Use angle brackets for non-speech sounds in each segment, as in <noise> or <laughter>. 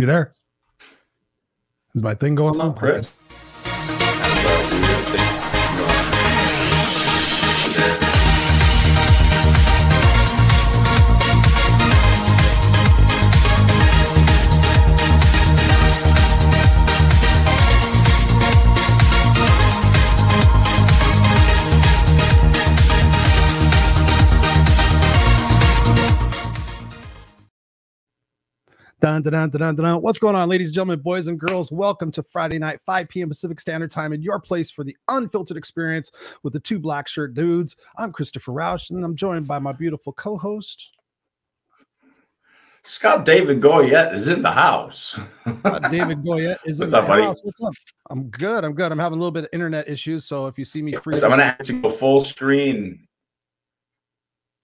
You there? Is my thing going on? Chris. Dun, dun, dun, dun. What's going on, ladies and gentlemen, boys and girls? Welcome to Friday night, 5 p.m. Pacific Standard Time, in your place for the unfiltered experience with the two black shirt dudes. I'm Christopher Rausch, and I'm joined by my beautiful co-host. Scott David Goyette is in the house. Uh, David Goyette is What's in up, the buddy? house. What's up? I'm good. I'm good. I'm having a little bit of internet issues, so if you see me free, So I'm gonna have to go full screen.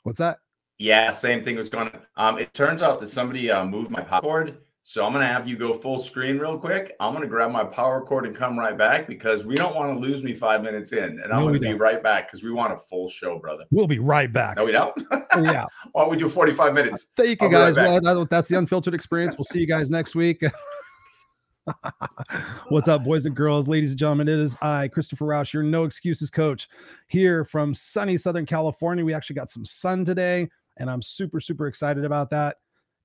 what's that? Yeah, same thing was going on. Um, it turns out that somebody uh, moved my power cord. So I'm gonna have you go full screen real quick. I'm gonna grab my power cord and come right back because we don't want to lose me five minutes in. And I'm No, gonna be right back because we want a full show, brother. We'll be right back. No, we don't. Oh, <laughs> yeah. Why don't we do 45 minutes? <laughs> Thank you be right guys. well, that- that's the unfiltered experience. We'll see you guys next week. <laughs> What's up, boys and girls, ladies and gentlemen? It is I, Christopher Rausch, your no excuses coach, here from sunny Southern California. We actually got some sun today, and I'm super, super excited about that.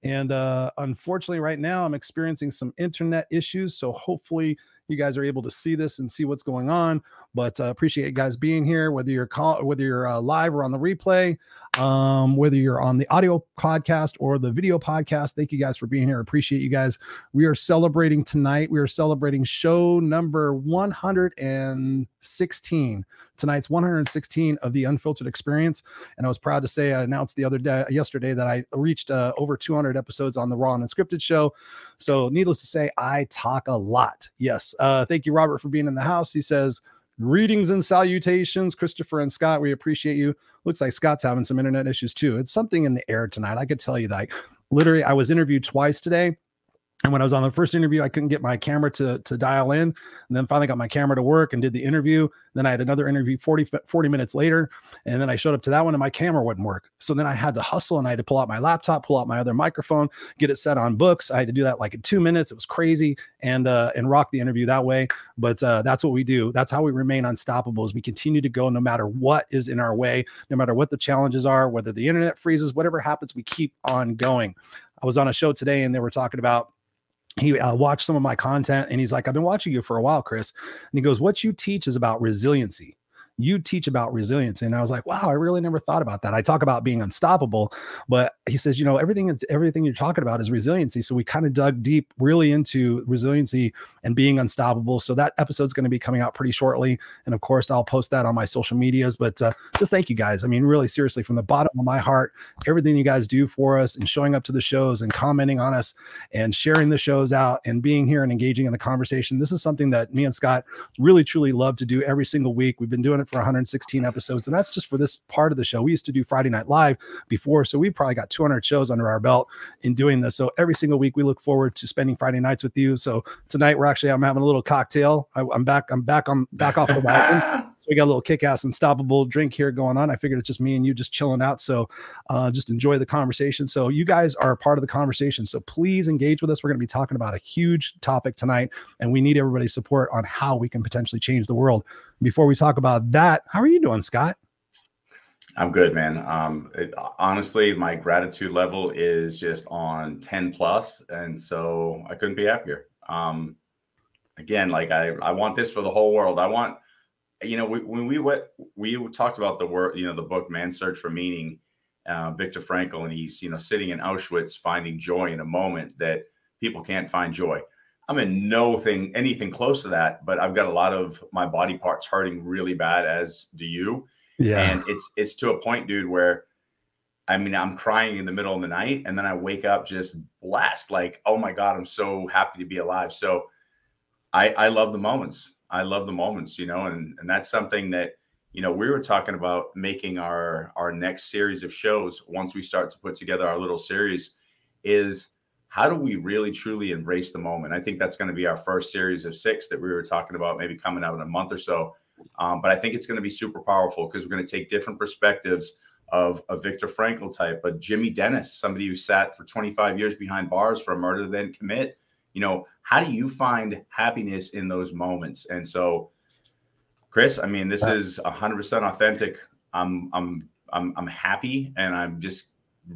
And uh, unfortunately, right now, I'm experiencing some internet issues. So hopefully, you guys are able to see this and see what's going on. But uh, appreciate you guys being here, whether you're call, whether you're uh, live or on the replay um, whether you're on the audio podcast or the video podcast. Thank you guys for being here. I appreciate you guys. We are celebrating tonight. We are celebrating show number 116. Tonight's 116 of the Unfiltered Experience, and I was proud to say I announced the other day, yesterday, that I reached uh, over 200 episodes on the Raw and Unscripted show. So, needless to say, I talk a lot. Yes. Uh, thank you, Robert, for being in the house. He says. Greetings and salutations, Christopher and Scott. We appreciate you looks like Scott's having some internet issues too. It's something in the air tonight. I could tell you that. Literally, I was interviewed twice today. And when I was on the first interview, I couldn't get my camera to, to dial in. And then finally got my camera to work and did the interview. Then I had another interview 40, 40 minutes later. And then I showed up to that one and my camera wouldn't work. So then I had to hustle and I had to pull out my laptop, pull out my other microphone, get it set on books. I had to do that like in two minutes. It was crazy and uh, and rock the interview that way. But uh, that's what we do. That's how we remain unstoppable is we continue to go no matter what is in our way, no matter what the challenges are, whether the internet freezes, whatever happens, we keep on going. I was on a show today and they were talking about he uh, watched some of my content and he's like, I've been watching you for a while, Chris. And he goes, What you teach is about resiliency. You teach about resilience. And I was like, wow, I really never thought about that. I talk about being unstoppable, but he says, you know, everything, everything you're talking about is resiliency. So we kind of dug deep really into resiliency and being unstoppable. So that episode's going to be coming out pretty shortly. And of course, I'll post that on my social medias. But uh, just thank you guys. I mean, really seriously, from the bottom of my heart, everything you guys do for us and showing up to the shows and commenting on us and sharing the shows out and being here and engaging in the conversation. This is something that me and Scott really truly love to do every single week. We've been doing it for 116 episodes, and that's just for this part of the show. We used to do Friday Night Live before, so we probably got 200 shows under our belt in doing this. So every single week, we look forward to spending Friday nights with you. So tonight, we're actually I'm having a little cocktail. I, I'm back. I'm back on back off the wagon. <laughs> We got a little kick-ass unstoppable drink here going on. I figured it's just me and you just chilling out. So uh, just enjoy the conversation. So you guys are part of the conversation. So please engage with us. We're going to be talking about a huge topic tonight, and we need everybody's support on how we can potentially change the world. Before we talk about that, how are you doing, Scott? I'm good, man. Um, it, honestly, my gratitude level is just on 10 plus, and so I couldn't be happier. Um, again, like I, I want this for the whole world. I want, you know, we, when we went, we talked about the word, you know, the book "Man's Search for Meaning," uh, Viktor Frankl, and he's, you know, sitting in Auschwitz finding joy in a moment that people can't find joy. I'm in no thing, anything close to that, but I've got a lot of my body parts hurting really bad, as do you. Yeah, and it's it's to a point dude where i mean i'm crying in the middle of the night and then i wake up just blessed like oh my god i'm so happy to be alive. So i i love the moments i love the moments you know and and that's something that you know we were talking about making our our next series of shows once we start to put together our little series is how do we really truly embrace the moment? I think that's going to be our first series of six that we were talking about maybe coming out in a month or so. Um, but I think it's going to be super powerful because we're going to take different perspectives of a Viktor Frankl type, a Jimmy Dennis, somebody who sat for 25 years behind bars for a murder didn't commit, you know, how do you find happiness in those moments? And so, Chris, I mean, this uh, is 100% authentic. I'm, I'm, I'm, I'm happy and I'm just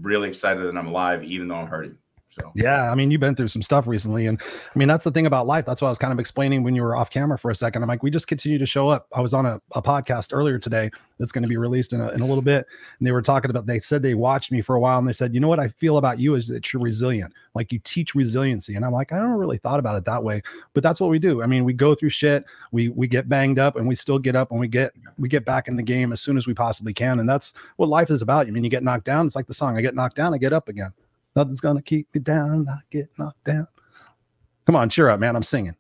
really excited that I'm alive, even though I'm hurting. So yeah, I mean, you've been through some stuff recently, and I mean that's the thing about life. That's what I was kind of explaining when you were off camera for a second. I'm like, we just continue to show up. I was on a, a podcast earlier today that's going to be released in a, in a little bit, and they were talking about. They said they watched me for a while, and they said, you know what I feel about you is that you're resilient. Like you teach resiliency, and I'm like, I don't really thought about it that way, but that's what we do. I mean, we go through shit, we we get banged up, and we still get up, and we get we get back in the game as soon as we possibly can, and that's what life is about. I mean, you get knocked down. It's like the song, I get knocked down, I get up again. Nothing's gonna keep me down. I get knocked down. Come on, cheer up, man. I'm singing.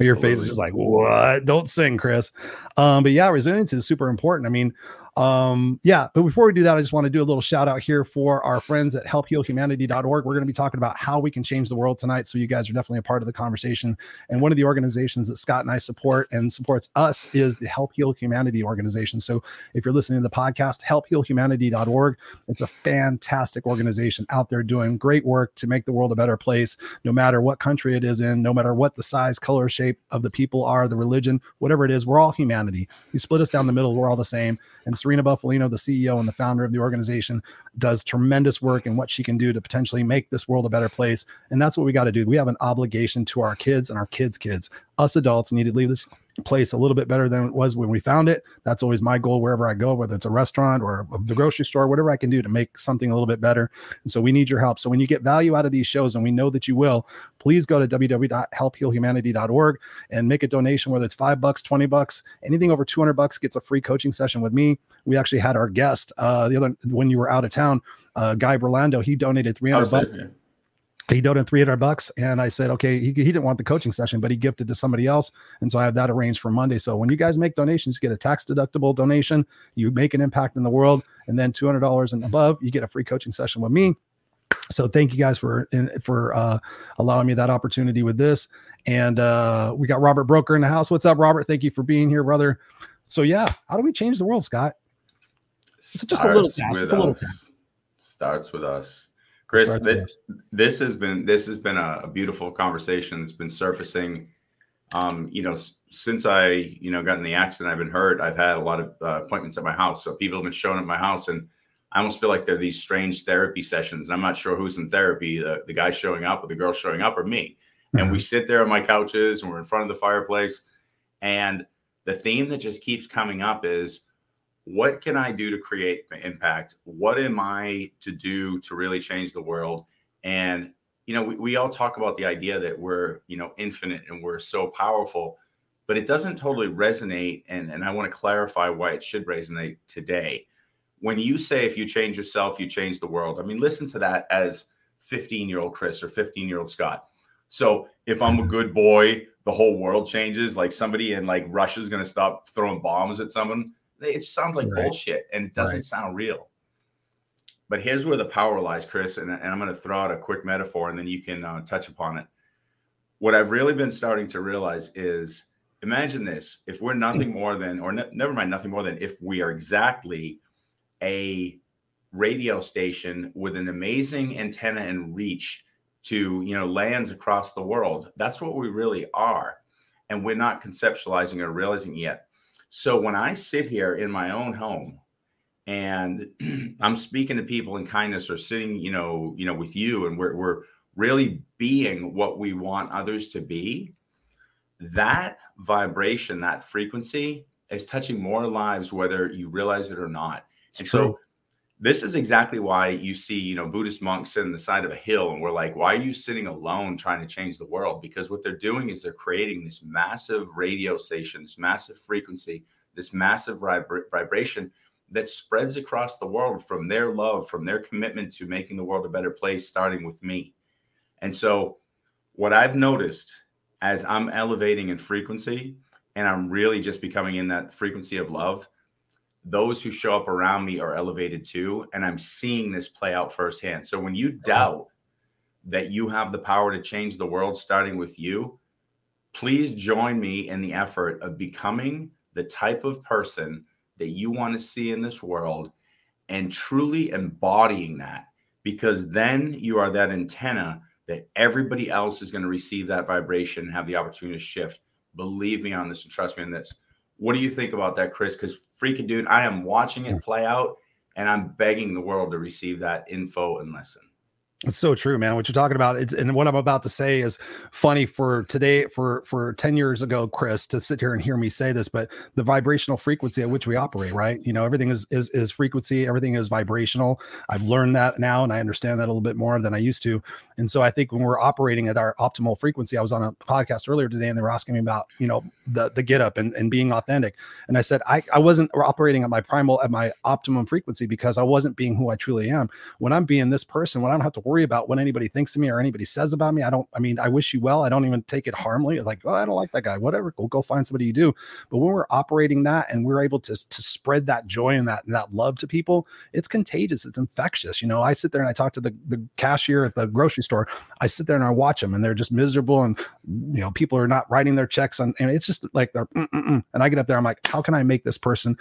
Your face is just like, what? Don't sing, Chris. Um, but yeah, resilience is super important. I mean, um, yeah, but before we do that, I just want to do a little shout out here for our friends at helphealhumanity.org. We're going to be talking about how we can change the world tonight. So you guys are definitely a part of the conversation. And one of the organizations that Scott and I support and supports us is the Help Heal Humanity organization. So if you're listening to the podcast, helphealhumanity.org, it's a fantastic organization out there doing great work to make the world a better place, no matter what country it is in, no matter what the size, color, shape of the people are, the religion, whatever it is, we're all humanity. You split us down the middle, we're all the same. And Serena Buffalino, the CEO and the founder of the organization, does tremendous work in what she can do to potentially make this world a better place. And that's what we got to do. We have an obligation to our kids and our kids' kids. Us adults need to leave this place a little bit better than it was when we found it. That's always my goal wherever I go, whether it's a restaurant or the grocery store, whatever I can do to make something a little bit better. And so we need your help. So when you get value out of these shows, and we know that you will, please go to www.helphealhumanity.org and make a donation, whether it's five bucks, 20 bucks, anything over 200 bucks gets a free coaching session with me. We actually had our guest uh, the other when you were out of town, uh, Guy Berlando, he donated 300 bucks. He donated 300 bucks and i said okay he, he didn't want the coaching session but he gifted to somebody else. And so i have that arranged for monday. So when you guys make donations you get a tax deductible donation you make an impact in the world and then $200 and above you get a free coaching session with me. So thank you guys for for uh, allowing me that opportunity with this. And uh, we got robert broker in the house. What's up robert? Thank you for being here brother. So yeah how do we change the world scott? It's just a little task. Just a little task. starts with us Chris, this, this, has been this has been a, a beautiful conversation that's been surfacing. Um, you know, s- since I you know got in the accident, I've been hurt. I've had a lot of uh, appointments at my house, so people have been showing up at my house, and I almost feel like they're these strange therapy sessions. And I'm not sure who's in therapy, the, the guy showing up or the girl showing up or me. Mm-hmm. And we sit there on my couches and we're in front of the fireplace. And the theme that just keeps coming up is what can I do to create impact? What am I to do to really change the world? And you know, we, we all talk about the idea that we're, you know, infinite and we're so powerful, but it doesn't totally resonate. And, and I want to clarify why it should resonate today. When you say if you change yourself, you change the world. I mean, listen to that as 15 year old Chris or 15 year old Scott. So if I'm a good boy, the whole world changes. Like somebody in like Russia is going to stop throwing bombs at someone. It sounds like right. bullshit and it doesn't right. sound real. But here's where the power lies, Chris. And, and I'm going to throw out a quick metaphor and then you can uh, touch upon it. What I've really been starting to realize is imagine this if we're nothing more than, or ne- never mind, nothing more than if we are exactly a radio station with an amazing antenna and reach to you know lands across the world that's what we really are and we're not conceptualizing or realizing yet so when I sit here in my own home and <clears throat> I'm speaking to people in kindness or sitting, you know, you know, with you, and we're we're really being what we want others to be, that vibration, that frequency is touching more lives, whether you realize it or not. And so this is exactly why you see, you know, Buddhist monks sitting on the side of a hill, and we're like, why are you sitting alone trying to change the world? Because what they're doing is they're creating this massive radio station, this massive frequency, this massive vibra- vibration that spreads across the world from their love, from their commitment to making the world a better place, starting with me. And so, what I've noticed as I'm elevating in frequency and I'm really just becoming in that frequency of love those who show up around me are elevated too. And I'm seeing this play out firsthand. So when you uh-huh. doubt that you have the power to change the world, starting with you, please join me in the effort of becoming the type of person that you want to see in this world and truly embodying that. Because then you are that antenna that everybody else is going to receive that vibration and have the opportunity to shift. Believe me on this and trust me on this. What do you think about that, Chris? Because freaking dude, I am watching it hmm. play out and I'm begging the world to receive that info and listen. It's so true, man. What you're talking about, and what I'm about to say is funny for today, for for 10 years ago, Chris, to sit here and hear me say this, but the vibrational frequency at which we operate, right? You know, everything is is is frequency, everything is vibrational. I've learned that now, and I understand that a little bit more than I used to. And so I think when we're operating at our optimal frequency, I was on a podcast earlier today, and they were asking me about you know the the get up and, and being authentic, and I said I I wasn't operating at my primal at my optimum frequency because I wasn't being who I truly am. When I'm being this person, when I don't have to worry about what anybody thinks of me or anybody says about me. I don't, I mean, I wish you well. I don't even take it harmly. Like, oh, I don't like that guy. Whatever. Go go find somebody you do. But when we're operating that and we're able to, to spread that joy and that and that love to people, it's contagious. It's infectious. You know, I sit there and I talk to the, the cashier at the grocery store. I sit there and I watch them and they're just miserable and you know, people are not writing their checks on and it's just like they're mm, mm, mm. and I get up there, I'm like, how can I make this person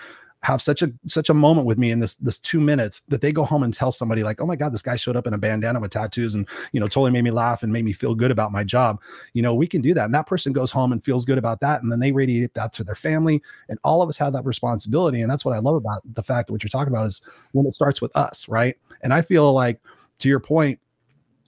have such a such a moment with me in this this two minutes that they go home and tell somebody like oh my god this guy showed up in a bandana with tattoos and you know totally made me laugh and made me feel good about my job. You know we can do that. And that person goes home and feels good about that. And then they radiate that to their family. And all of us have that responsibility. And that's what i love about the fact that what you're talking about is when it starts with us right? And i feel like to your point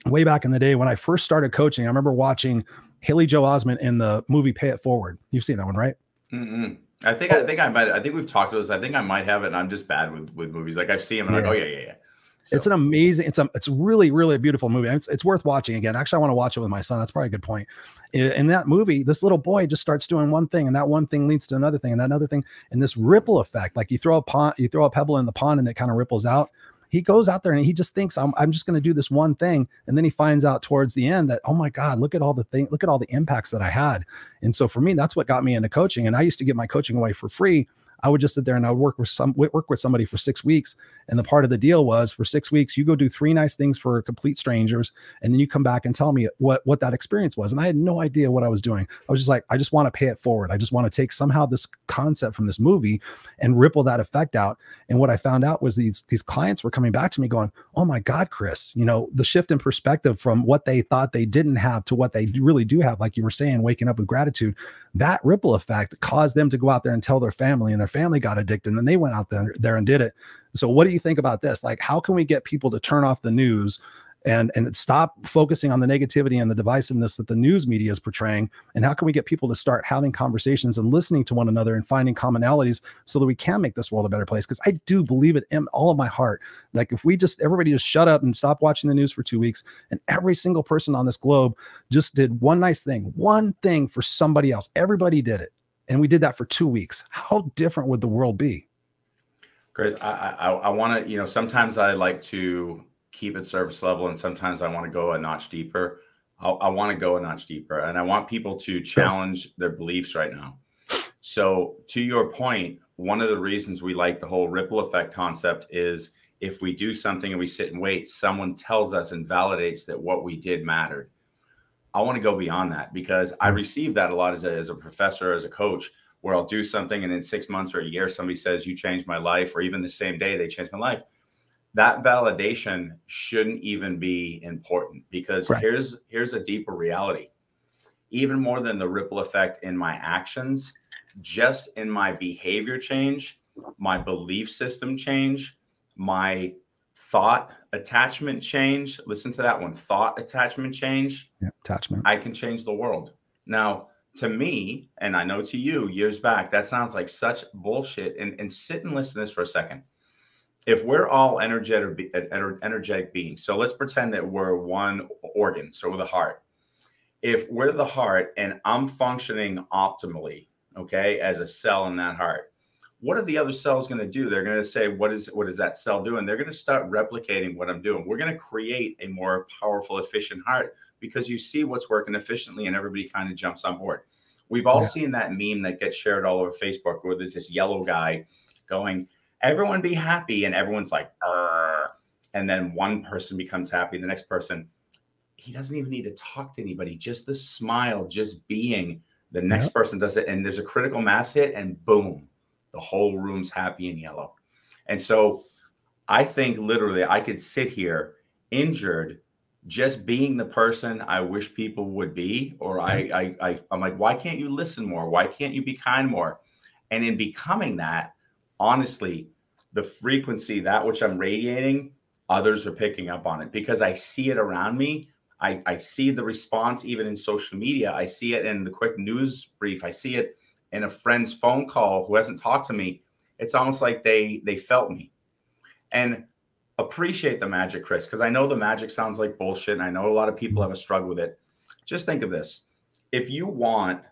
way back in the day when i first started coaching i remember watching Haley Joel Osment in the movie pay it forward. You've seen that one right? Mm-mm. I think I think I might. I think we've talked about this. I think I might have it, and I'm just bad with with movies. Like I've seen them, and yeah. I go, yeah, yeah, yeah. So. It's an amazing. It's a. It's really, really a beautiful movie. It's, it's worth watching again. Actually, I want to watch it with my son. That's probably a good point. In, in that movie, this little boy just starts doing one thing, and that one thing leads to another thing, and that another thing, and this ripple effect. Like you throw a pond, you throw a pebble in the pond, and it kind of ripples out he goes out there and he just thinks I'm, I'm just going to do this one thing. And then he finds out towards the end that oh my god look at all the thing look at all the impacts that i had. And so for me that's what got me into coaching. And i used to give my coaching away for free I would just sit there and I would work with some work with somebody for six weeks. And the part of the deal was for six weeks, you go do three nice things for complete strangers, and then you come back and tell me what what that experience was. And I had no idea what I was doing. I was just like, I just want to pay it forward. I just want to take somehow this concept from this movie and ripple that effect out. And what I found out was these these clients were coming back to me going, "Oh my God, Chris, you know the shift in perspective from what they thought they didn't have to what they really do have." Like you were saying, waking up with gratitude that ripple effect caused them to go out there and tell their family and their family got addicted and then they went out there, there and did it. So what do you think about this? Like how can we get people to turn off the news and and stop focusing on the negativity and the divisiveness that the news media is portraying? And how can we get people to start having conversations and listening to one another and finding commonalities so that we can make this world a better place? Because i do believe it in all of my heart. Like if we just everybody just shut up and stop watching the news for two weeks and every single person on this globe just did one nice thing one thing for somebody else. Everybody did it and we did that for two weeks how different would the world be Chris, I I, I want to, you know, sometimes I like to keep it service level, and sometimes I want to go a notch deeper. I, I want to go a notch deeper, and I want people to challenge their beliefs right now. So, to your point, one of the reasons we like the whole ripple effect concept is if we do something and we sit and wait, someone tells us and validates that what we did mattered. I want to go beyond that because I mm. receive that a lot as a, as a professor, as a coach, where I'll do something and in six months or a year, somebody says, You changed my life, or even the same day, they changed my life. That validation shouldn't even be important because right. here's here's a deeper reality. Even more than the ripple effect in my actions just in my behavior change my belief system change my thought attachment change listen to that one thought attachment change attachment. I can change the world. Now to me and i know to you years back that sounds like such bullshit. And, and sit and listen to this for a second. If we're all energetic energetic beings so let's pretend that we're one organ so we're the heart. If we're the heart and i'm functioning optimally okay as a cell in that heart what are the other cells going to do? They're going to say what is what is that cell doing? They're going to start replicating what i'm doing. We're going to create a more powerful efficient heart because you see what's working efficiently and everybody kind of jumps on board we've all yeah. seen that meme that gets shared all over facebook where there's this yellow guy going everyone be happy and everyone's like Arr. and then one person becomes happy the next person he doesn't even need to talk to anybody just the smile just being the next yep. person does it and there's a critical mass hit and boom the whole room's happy and yellow and so i think literally i could sit here injured just being the person I wish people would be, or I, mm-hmm. I, I I'm like, why can't you listen more? Why can't you be kind more? And in becoming that, honestly, the frequency, that which I'm radiating, others are picking up on it because I see it around me. I, I see the response even in social media. I see it in the quick news brief. I see it in a friend's phone call who hasn't talked to me. It's almost like they they felt me. And appreciate the magic, Chris, because I know the magic sounds like bullshit. And I know a lot of people have a struggle with it. Just think of this. If you want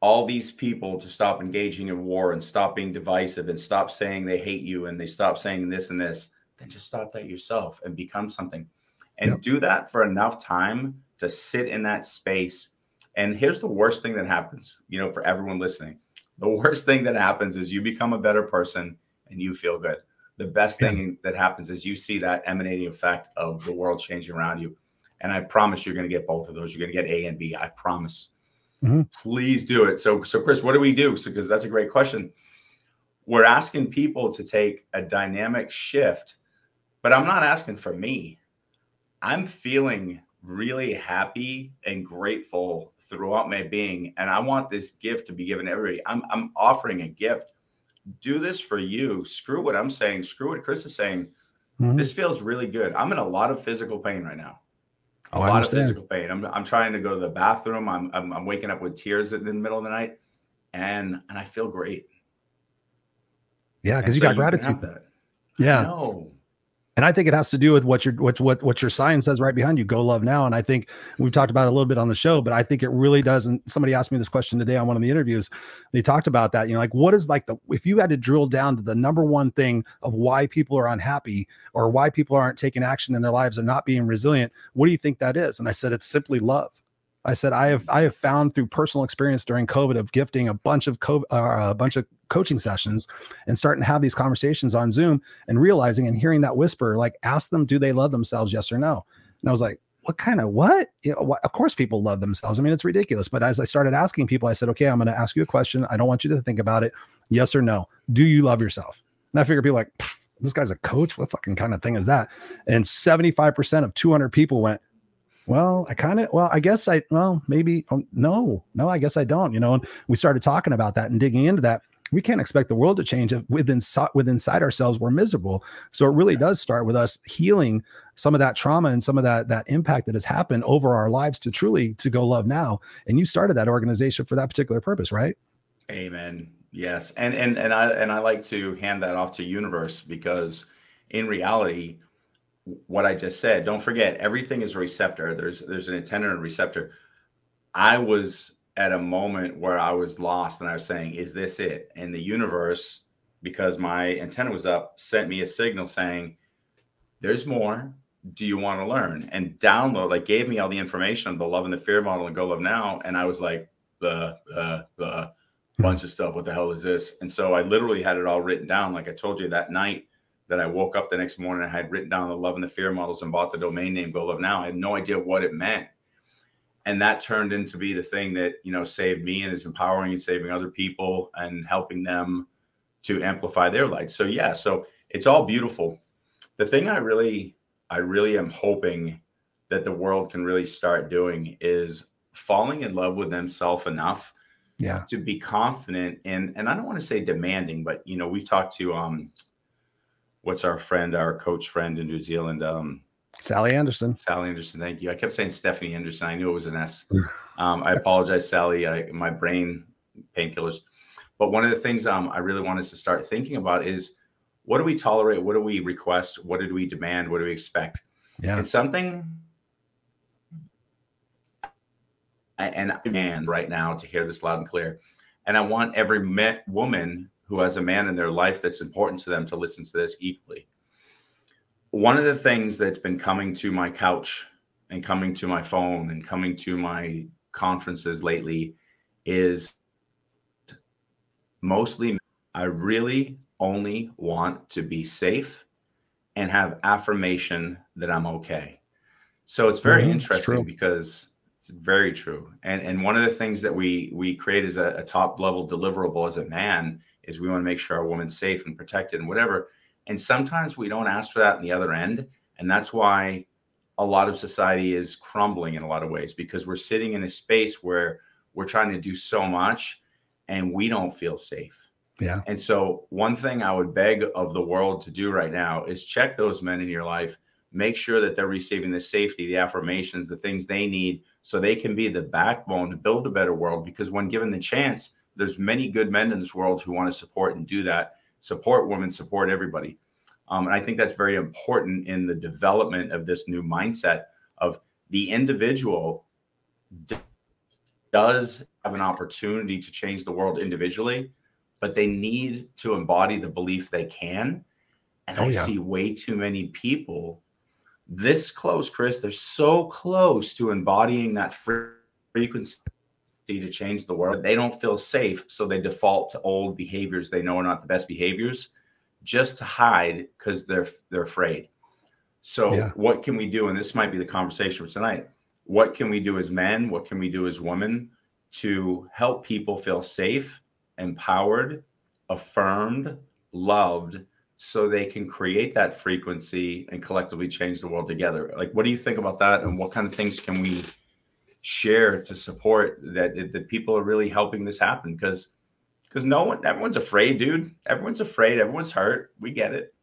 all these people to stop engaging in war and stop being divisive and stop saying they hate you and they stop saying this and this, then just stop that yourself and become something. And yep. do that for enough time to sit in that space. And here's the worst thing that happens, you know, for everyone listening. The worst thing that happens is you become a better person and you feel good the best thing that happens is you see that emanating effect of the world changing around you. And I promise you're going to get both of those. You're going to get A and B. I promise. Mm-hmm. Please do it. So, so Chris, what do we do? Because so, that's a great question. We're asking people to take a dynamic shift, but I'm not asking for me. I'm feeling really happy and grateful throughout my being, and I want this gift to be given to everybody. I'm, I'm offering a gift do this for you. Screw what I'm saying. Screw what Chris is saying. Mm-hmm. This feels really good. I'm in a lot of physical pain right now. A oh, lot of physical pain. I'm, I'm trying to go to the bathroom. I'm, I'm, I'm waking up with tears in the middle of the night, and and I feel great. Yeah, because you so got you gratitude. That. Yeah. No, and I think it has to do with what your what what what your sign says right behind you. Go love now. And I think we've talked about it a little bit on the show, but I think it really does. And somebody asked me this question today on one of the interviews. They talked about that. You know, like what is like the if you had to drill down to the number one thing of why people are unhappy or why people aren't taking action in their lives and not being resilient, what do you think that is? And I said it's simply love. I said I have I have found through personal experience during COVID of gifting a bunch of COVID, uh, a bunch of coaching sessions and starting to have these conversations on Zoom and realizing and hearing that whisper, like ask them, do they love themselves? Yes or no. And I was like, what kind of what? You know, what, of course people love themselves. I mean, it's ridiculous. But as I started asking people, I said, okay, I'm going to ask you a question. I don't want you to think about it. Yes or no. Do you love yourself? And I figure people like, this guy's a coach. What fucking kind of thing is that? And 75% of 200 people went, well, I kind of, well, I guess I, well, maybe, um, no, no, I guess I don't, you know, and we started talking about that and digging into that. We can't expect the world to change if within, within inside ourselves, we're miserable. So it really does start with us healing some of that trauma and some of that, that impact that has happened over our lives to truly to go love now. And you started that organization for that particular purpose, right? Amen. Yes. And, and, and I, and I like to hand that off to universe because in reality, what I just said. Don't forget, everything is a receptor. There's there's an antenna and a receptor. I was at a moment where I was lost, and I was saying, "Is this it?" And the universe, because my antenna was up, sent me a signal saying, "There's more. Do you want to learn?" And download, like, gave me all the information on the love and the fear model and Go Love Now, and I was like, "The the the." bunch of stuff what the hell is this and so i literally had it all written down like i told you that night that I woke up the next morning I had written down the love and the fear models and bought the domain name Go Love Now. I had no idea what it meant. And that turned into be the thing that, you know, saved me and is empowering and saving other people and helping them to amplify their light. So yeah, so it's all beautiful. The thing I really, I really am hoping that the world can really start doing is falling in love with themselves enough yeah to be confident and and i don't want to say demanding but you know we've talked to um what's our friend, our coach friend in New Zealand? Um, Sally Anderson. Sally Anderson, thank you. I kept saying Stephanie Anderson. I knew it was an S. <laughs> Um, I apologize, Sally. I, my brain painkillers. But one of the things um, I really want us to start thinking about is what do we tolerate? What do we request? What do we demand? What do we expect? Yeah. It's something and I demand right now to hear this loud and clear. And I want every woman who has a man in their life that's important to them to listen to this equally. One of the things that's been coming to my couch and coming to my phone and coming to my conferences lately is mostly I really only want to be safe and have affirmation that I'm okay. So it's very mm-hmm, interesting because it's very true. And and one of the things that we we create as a, a top level deliverable as a man is we want to make sure our woman's safe and protected and whatever. And sometimes we don't ask for that in the other end. And that's why a lot of society is crumbling in a lot of ways because we're sitting in a space where we're trying to do so much and we don't feel safe. Yeah. And so, one thing I would beg of the world to do right now is check those men in your life, make sure that they're receiving the safety, the affirmations, the things they need so they can be the backbone to build a better world. Because when given the chance, there's many good men in this world who want to support and do that, support women, support everybody. Um, and I think that's very important in the development of this new mindset of the individual d- does have an opportunity to change the world individually, but they need to embody the belief they can. And oh, I yeah. see way too many people this close, Chris. They're so close to embodying that frequency to change the world. They don't feel safe, so they default to old behaviors they know are not the best behaviors just to hide because they're they're afraid. So yeah. what can we do? And this might be the conversation for tonight. What can we do as men? What can we do as women to help people feel safe, empowered, affirmed, loved, so they can create that frequency and collectively change the world together? Like, what do you think about that? And what kind of things can we share to support that that people are really helping this happen? Because because no one, everyone's afraid, dude. Everyone's afraid. Everyone's hurt. We get it.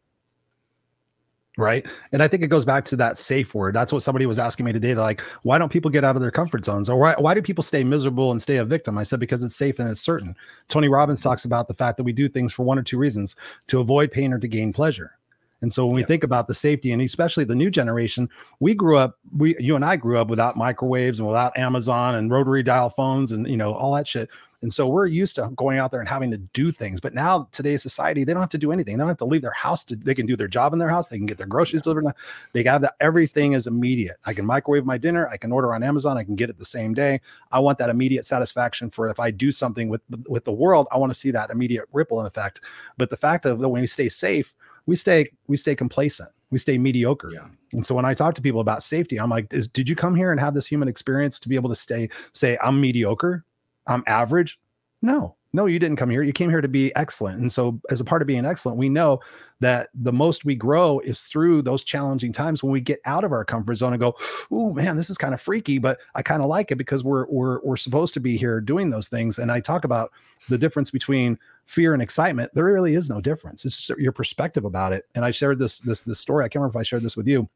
Right. And I think it goes back to that safe word. That's what somebody was asking me today. Like, why don't people get out of their comfort zones? Or why, why do people stay miserable and stay a victim? I said, because it's safe and it's certain. Tony Robbins talks about the fact that we do things for one or two reasons to avoid pain or to gain pleasure. And so when we think about the safety and especially the new generation, we grew up, we you and I grew up without microwaves and without Amazon and rotary dial phones and you know all that shit. And so we're used to going out there and having to do things. But now today's society, they don't have to do anything. They don't have to leave their house. To, they can do their job in their house. They can get their groceries delivered. They have that. Everything is immediate. I can microwave my dinner. I can order on Amazon. I can get it the same day. I want that immediate satisfaction for if I do something with with the world, I want to see that immediate ripple effect. But the fact of that when we stay safe, we stay we stay complacent we stay mediocre. Yeah. And so when I talk to people about safety, I'm like, did you come here and have this human experience to be able to stay, say, I'm mediocre? I'm average. No, no, you didn't come here. You came here to be excellent. And so, as a part of being excellent, we know that the most we grow is through those challenging times when we get out of our comfort zone and go, "Oh man, this is kind of freaky, but I kind of like it because we're we're we're supposed to be here doing those things." And I talk about the difference between fear and excitement. There really is no difference. It's your perspective about it. And I shared this this this story. I can't remember if I shared this with you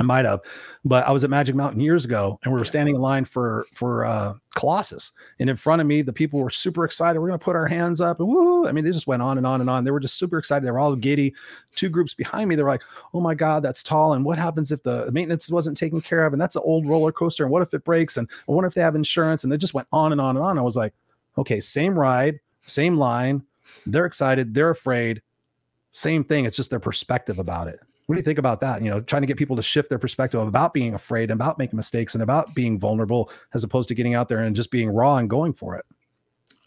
I might have, but I was at Magic Mountain years ago, and we were standing in line for for uh, Colossus, and in front of me, the people were super excited. We're going to put our hands up, and woo! I mean, they just went on and on and on. They were just super excited. They were all giddy. Two groups behind me, they were like, "Oh my God, that's tall!" And what happens if the maintenance wasn't taken care of? And that's an old roller coaster. And what if it breaks? And I wonder if they have insurance? And they just went on and on and on. I was like, "Okay, same ride, same line. They're excited. They're afraid. Same thing. It's just their perspective about it." What do you think about that? You know, trying to get people to shift their perspective about being afraid, and about making mistakes, and about being vulnerable, as opposed to getting out there and just being raw and going for it.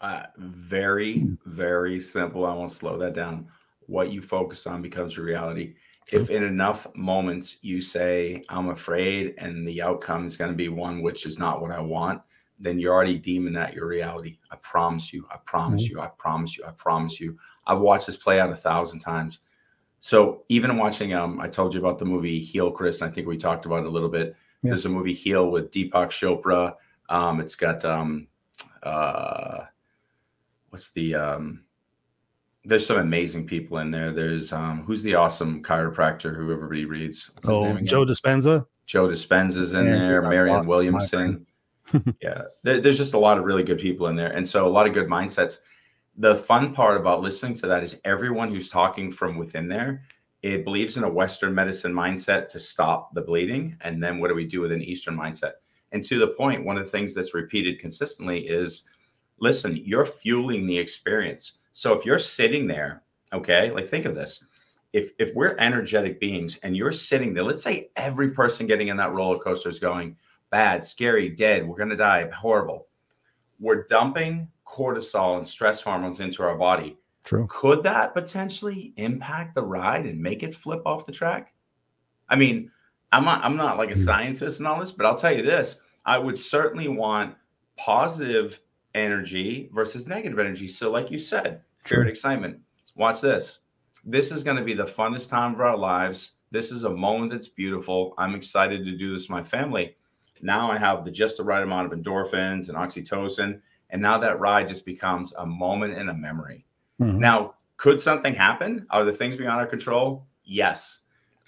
Uh, very, very simple. I won't slow that down. What you focus on becomes your reality. True. If in enough moments you say, I'm afraid, and the outcome is going to be one which is not what I want, then you're already deeming that your reality. I promise you. I promise mm-hmm. you. I promise you. I promise you. I've watched this play out a thousand times. So even watching, um, I told you about the movie Heal, Chris. I think we talked about it a little bit. Yeah. There's a movie Heal with Deepak Chopra. Um, it's got um, uh, what's the um, there's some amazing people in there. There's um, who's the awesome chiropractor who everybody reads? oh, Joe Dispenza. Joe Dispenza's in yeah, there. Marianne. Williamson. <laughs> yeah, there, there's just a lot of really good people in there, and so a lot of good mindsets the fun part about listening to that is everyone who's talking from within there it believes in a western medicine mindset to stop the bleeding. And then what do we do with an eastern mindset? And to the point one of the things that's repeated consistently is listen you're fueling the experience. So if you're sitting there okay like think of this. If if we're energetic beings and you're sitting there let's say every person getting in that roller coaster is going bad scary dead we're going to die horrible. We're dumping cortisol and stress hormones into our body. True. Could that potentially impact the ride and make it flip off the track? I mean, I'm not I'm not like a hmm. scientist and all this, but I'll tell you this. I would certainly want positive energy versus negative energy. So, like you said, fear and excitement. Watch this. This is going to be the funnest time of our lives This is a moment that's beautiful. I'm excited to do this with my family. Now I have the just the right amount of endorphins and oxytocin. And now that ride just becomes a moment and a memory. Mm-hmm. Now, could something happen? Are the things beyond our control? Yes.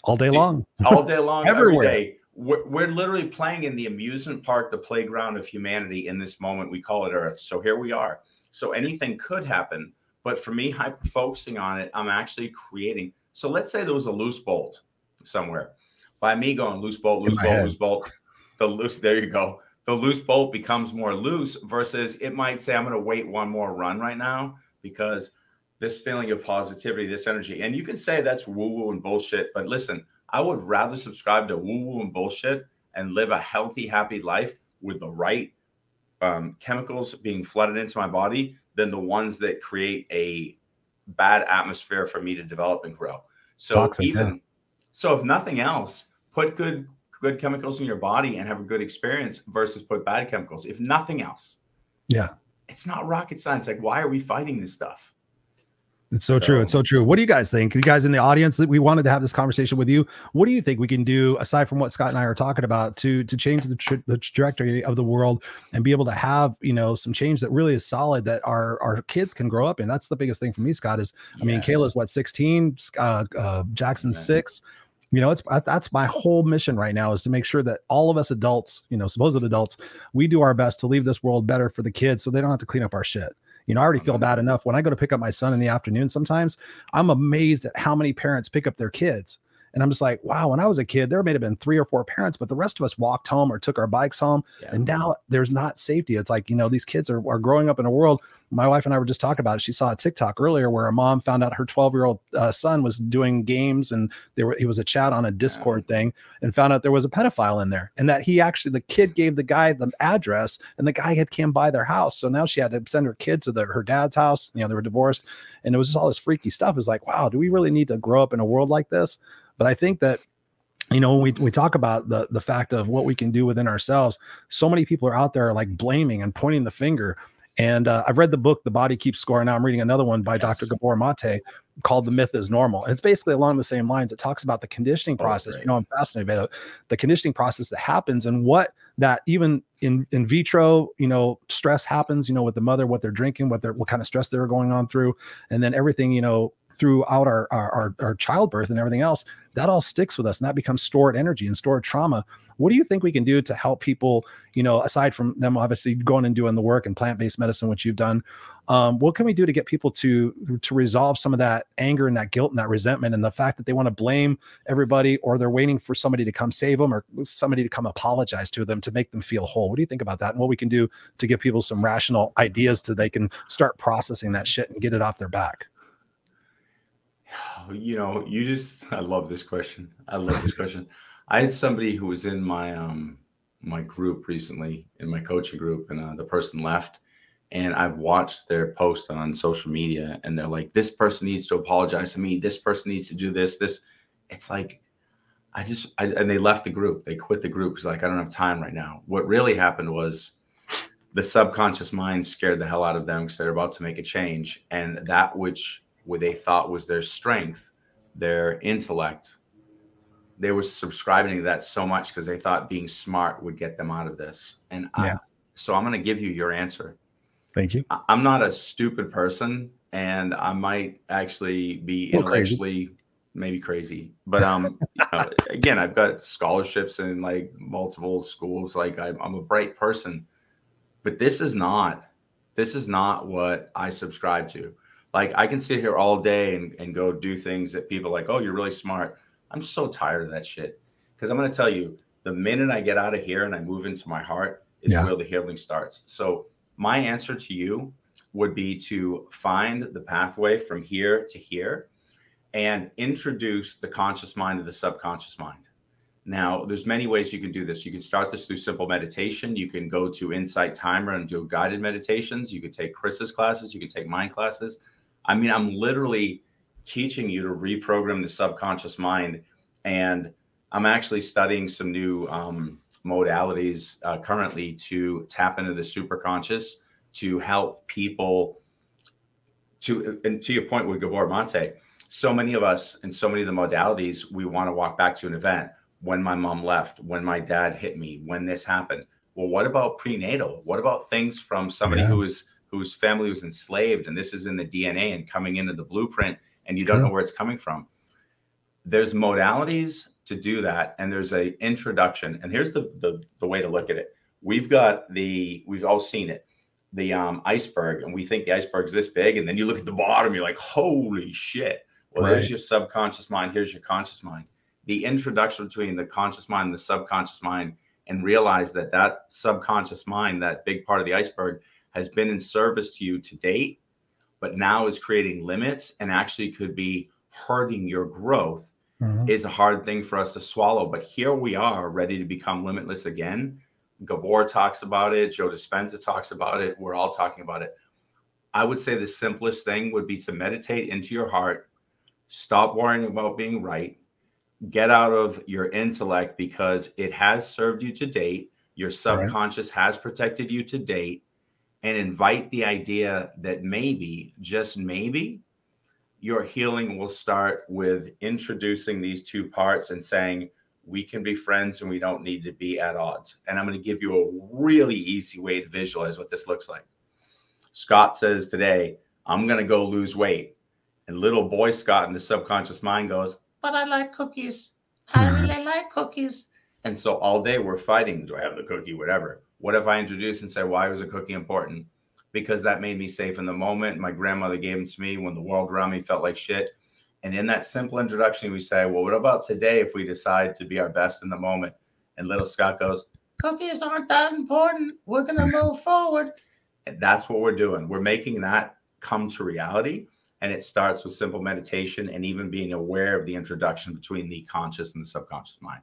All day long. <laughs> all day long, everywhere. Every day. We're, we're literally playing in the amusement park, the playground of humanity in this moment. We call it Earth. So here we are. So anything could happen. But for me, hyper focusing on it, I'm actually creating. So let's say there was a loose bolt somewhere. By me going loose bolt, loose bolt, head. loose bolt, the loose, there you go. The loose bolt becomes more loose versus it might say, I'm going to wait one more run right now because this feeling of positivity, this energy. And you can say that's woo woo and bullshit, but listen, I would rather subscribe to woo woo and bullshit and live a healthy, happy life with the right um, chemicals being flooded into my body than the ones that create a bad atmosphere for me to develop and grow. So Toxic, even yeah. so, if nothing else, put good good chemicals in your body and have a good experience versus put bad chemicals. If nothing else, yeah, it's not rocket science. Like, why are we fighting this stuff? It's so, so, true. It's so true. What do you guys think? You guys in the audience, we wanted to have this conversation with you. What do you think we can do aside from what Scott and I are talking about to to change the, tra- the trajectory of the world and be able to have you know some change that really is solid that our our kids can grow up in? That's the biggest thing for me, Scott. Is I mean, Kayla's what 16, uh, uh, Jackson's six. You know, it's that's my whole mission right now is to make sure that all of us adults, you know, supposed adults, we do our best to leave this world better for the kids, so they don't have to clean up our shit. You know, I already feel bad enough when I go to pick up my son in the afternoon. Sometimes I'm amazed at how many parents pick up their kids. And I'm just like, wow, when I was a kid, there may have been three or four parents, but the rest of us walked home or took our bikes home. Yeah. And now there's not safety. It's like, you know, these kids are, are growing up in a world my wife and I were just talking about it. She saw a TikTok earlier where a mom found out her 12 year old uh, son was doing games and there were, he was a chat on a Discord thing and found out there was a pedophile in there and that he actually, the kid gave the guy the address and the guy had came by their house. So now she had to send her kid to the, her dad's house. You know, they were divorced and it was just all this freaky stuff. It's like, wow, do we really need to grow up in a world like this? But I think that you know when we, we talk about the the fact of what we can do within ourselves so many people are out there like blaming and pointing the finger and uh, I've read the book, The Body Keeps Score. Now I'm reading another one by yes. Dr. Gabor Mate called The Myth is Normal. And it's basically along the same lines. It talks about the conditioning oh, process. You know, I'm fascinated by the conditioning process that happens and what that even in in vitro, you know, stress happens, you know, with the mother, what they're drinking, what they're what kind of stress they're going on through, and then everything, you know, throughout our, our our, our childbirth and everything else, that all sticks with us and that becomes stored energy and stored trauma what do you think we can do to help people, you know, aside from them obviously going and doing the work and plant-based medicine, which you've done? Um, what can we do to get people to to resolve some of that anger and that guilt and that resentment and the fact that they want to blame everybody or they're waiting for somebody to come save them or somebody to come apologize to them to make them feel whole? What do you think about that? And what we can do to give people some rational ideas to they can start processing that shit and get it off their back? <sighs> You know, you just <laughs> I love this question. I love this question. I had somebody who was in my um my group recently in my coaching group, and uh, the person left. And I've watched their post on social media, and they're like, "This person needs to apologize to me. This person needs to do this. This." It's like, I just, I, and they left the group. They quit the group because like I don't have time right now. What really happened was the subconscious mind scared the hell out of them because they're about to make a change, and that which what they thought was their strength, their intellect, they were subscribing to that so much because they thought being smart would get them out of this. And yeah. I, so I'm going to give you your answer. Thank you. I, am not a stupid person, and I might actually be intellectually crazy. Maybe crazy, but um, again, I've got scholarships in like multiple schools. Like I, I'm a bright person, but this is not. This is not what I subscribe to. Like I can sit here all day and, and go do things that people like, oh, you're really smart I'm so tired of that shit. Because I'm going to tell you, the minute I get out of here and I move into my heart is yeah. where the healing starts. So my answer to you would be to find the pathway from here to here and introduce the conscious mind to the subconscious mind. Now, there's many ways you can do this. You can start this through simple meditation. You can go to Insight Timer and do guided meditations. You could take Chris's classes. You can take mine classes. I mean, I'm literally teaching you to reprogram the subconscious mind. And I'm actually studying some new um, modalities uh, currently to tap into the superconscious to help people to and to your point with Gabor Mate, so many of us in so many of the modalities, we want to walk back to an event when my mom left, when my dad hit me, when this happened. Well, what about prenatal? What about things from somebody yeah. who was whose family was enslaved and this is in the DNA and coming into the blueprint and you don't know where it's coming from? There's modalities to do that and there's a introduction and here's the, the the way to look at it we've got the we've all seen it the um, iceberg and we think the iceberg's this big and then you look at the bottom you're like holy shit well right. there's your subconscious mind here's your conscious mind the introduction between the conscious mind and the subconscious mind and realize that that subconscious mind that big part of the iceberg has been in service to you to date but now is creating limits and actually could be hurting your growth mm-hmm. is a hard thing for us to swallow. But here we are, ready to become limitless again. Gabor talks about it. Joe Dispenza talks about it. We're all talking about it. I would say the simplest thing would be to meditate into your heart, stop worrying about being right, get out of your intellect because it has served you to date. Your subconscious right. has protected you to date, and invite the idea that maybe, just maybe, your healing will start with introducing these two parts and saying, we can be friends and we don't need to be at odds. And I'm going to give you a really easy way to visualize what this looks like. Scott says today, I'm going to go lose weight. And little boy Scott in the subconscious mind goes, But I like cookies. I mm-hmm. really like cookies. And so all day we're fighting. Do I have the cookie? Whatever. What if I introduce and say, Why was a cookie important? because that made me safe in the moment. My grandmother gave them to me when the world around me felt like shit. And in that simple introduction, we say, Well, what about today if we decide to be our best in the moment? And little Scott goes, Cookies aren't that important. We're going to mm-hmm. move forward. And that's what we're doing. We're making that come to reality. And it starts with simple meditation and even being aware of the introduction between the conscious and the subconscious mind.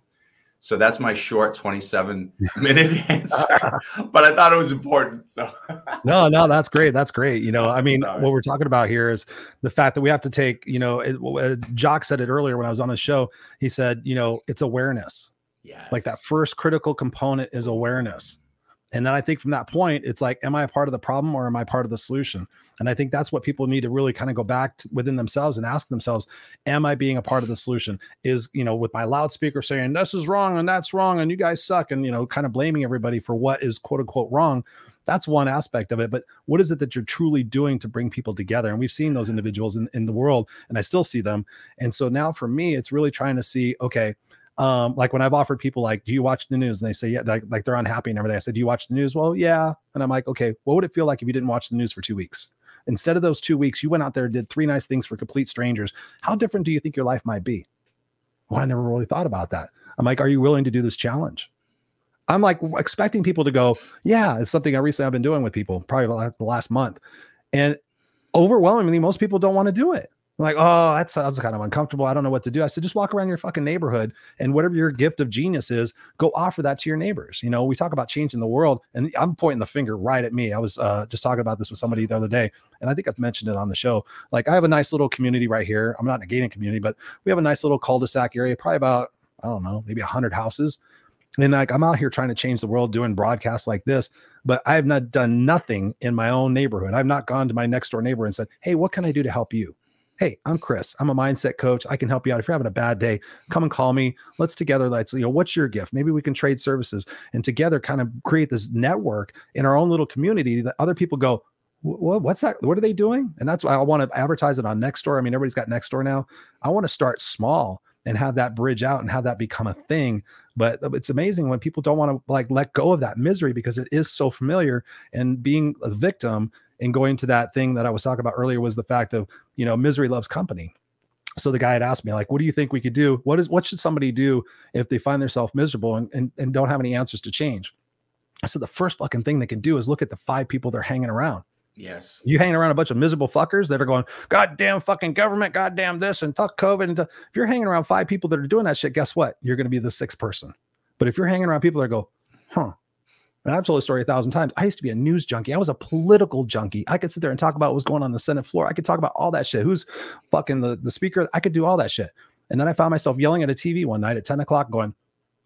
So that's my short 27 <laughs> minute <laughs> answer, but I thought it was important. So <laughs> no, no, that's great. That's great. You know, I mean, Sorry. what we're talking about here is the fact that we have to take, you know, it, uh, Jock said it earlier when I was on the show. He said, you know, it's awareness. Yeah. Like that first critical component is awareness. And then I think from that point, it's like, am I a part of the problem or am I part of the solution? And I think that's what people need to really kind of go back to within themselves and ask themselves, am I being a part of the solution? Is, you know, with my loudspeaker saying this is wrong and that's wrong and you guys suck and, you know, kind of blaming everybody for what is quote unquote wrong. That's one aspect of it. But what is it that you're truly doing to bring people together? And we've seen those mm-hmm. individuals in, in the world and I still see them. And so now for me, it's really trying to see, okay, um, like when I've offered people like, do you watch the news? And they say, yeah, like, like they're unhappy and everything. I said, do you watch the news? Well, yeah. And I'm like, okay, what would it feel like if you didn't watch the news for two weeks? Instead of those two weeks, you went out there and did three nice things for complete strangers. How different do you think your life might be? Well, I never really thought about that. I'm like, are you willing to do this challenge? I'm like expecting people to go, yeah, it's something I recently I've been doing with people, probably the last month. And overwhelmingly, most people don't want to do it. I'm like, oh, that sounds kind of uncomfortable. I don't know what to do. I said, just walk around your fucking neighborhood and whatever your gift of genius is, go offer that to your neighbors. You know, we talk about changing the world, and I'm pointing the finger right at me. I was uh, just talking about this with somebody the other day, and I think I've mentioned it on the show. Like, I have a nice little community right here. I'm not in a gated community, but we have a nice little cul-de-sac area, probably about I don't know, maybe hundred houses. And like I'm out here trying to change the world, doing broadcasts like this, but I have not done nothing in my own neighborhood. I've not gone to my next door neighbor and said, "Hey, what can I do to help you?" Hey i'm chris. I'm a mindset coach. I can help you out. If you're having a bad day come and call me. Let's together let's you know what's your gift? Maybe we can trade services and together kind of create this network in our own little community that other people go what's that? What are they doing? And that's why i want to advertise it on nextdoor. I mean everybody's got nextdoor now. I want to start small and have that bridge out and have that become a thing. But uh, it's amazing when people don't want to like let go of that misery because it is so familiar and being a victim and going to that thing that I was talking about earlier was the fact of, you know, misery loves company. So the guy had asked me, like, what do you think we could do? What is what should somebody do if they find themselves miserable and, and, and don't have any answers to change? I said the first fucking thing they can do is look at the five people they're hanging around. Yes. You hanging around a bunch of miserable fuckers that are going, goddamn fucking government, goddamn this, and fuck COVID. And uh, if you're hanging around five people that are doing that shit, guess what? You're going to be the sixth person. But if you're hanging around people that go, huh, and I've told the story a thousand times. I used to be a news junkie. I was a political junkie. I could sit there and talk about what was going on, on the Senate floor. I could talk about all that shit. Who's fucking the, the speaker? I could do all that shit. And then I found myself yelling at a TV one night at 10 o'clock, going,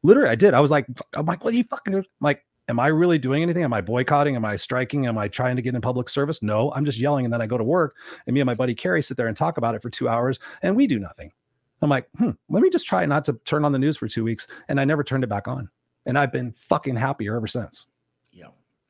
literally, I did. I was like, I'm like, what are you fucking doing? I'm like, am I really doing anything? Am I boycotting? Am I striking? Am I trying to get in public service? No, I'm just yelling. And then I go to work and me and my buddy Carrie sit there and talk about it for two hours and we do nothing. I'm like, hmm, let me just try not to turn on the news for two weeks. And I never turned it back on. And I've been fucking happier ever since.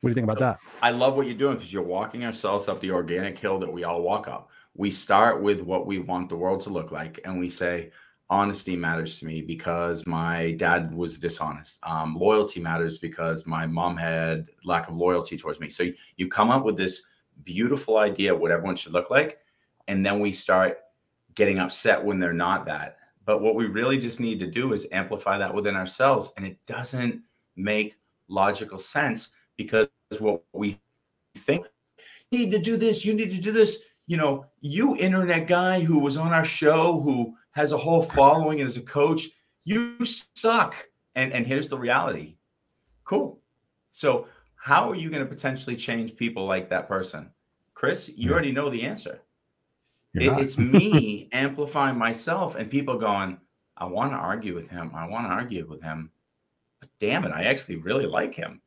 What do you think about so, that? I love what you're doing because you're walking ourselves up the organic hill that we all walk up. We start with what we want the world to look like, and we say, honesty matters to me because my dad was dishonest. Um, loyalty matters because my mom had lack of loyalty towards me. So you, you come up with this beautiful idea of what everyone should look like, and then we start getting upset when they're not that. But what we really just need to do is amplify that within ourselves, and it doesn't make logical sense because what we think you need to do this, you need to do this. You know, you internet guy who was on our show who has a whole following and is a coach, you suck. And and here's the reality. Cool. So how are you going to potentially change people like that person? Chris, you yeah. already know the answer. It, it's me <laughs> amplifying myself and people going, I want to argue with him. I want to argue with him. But damn it, I actually really like him.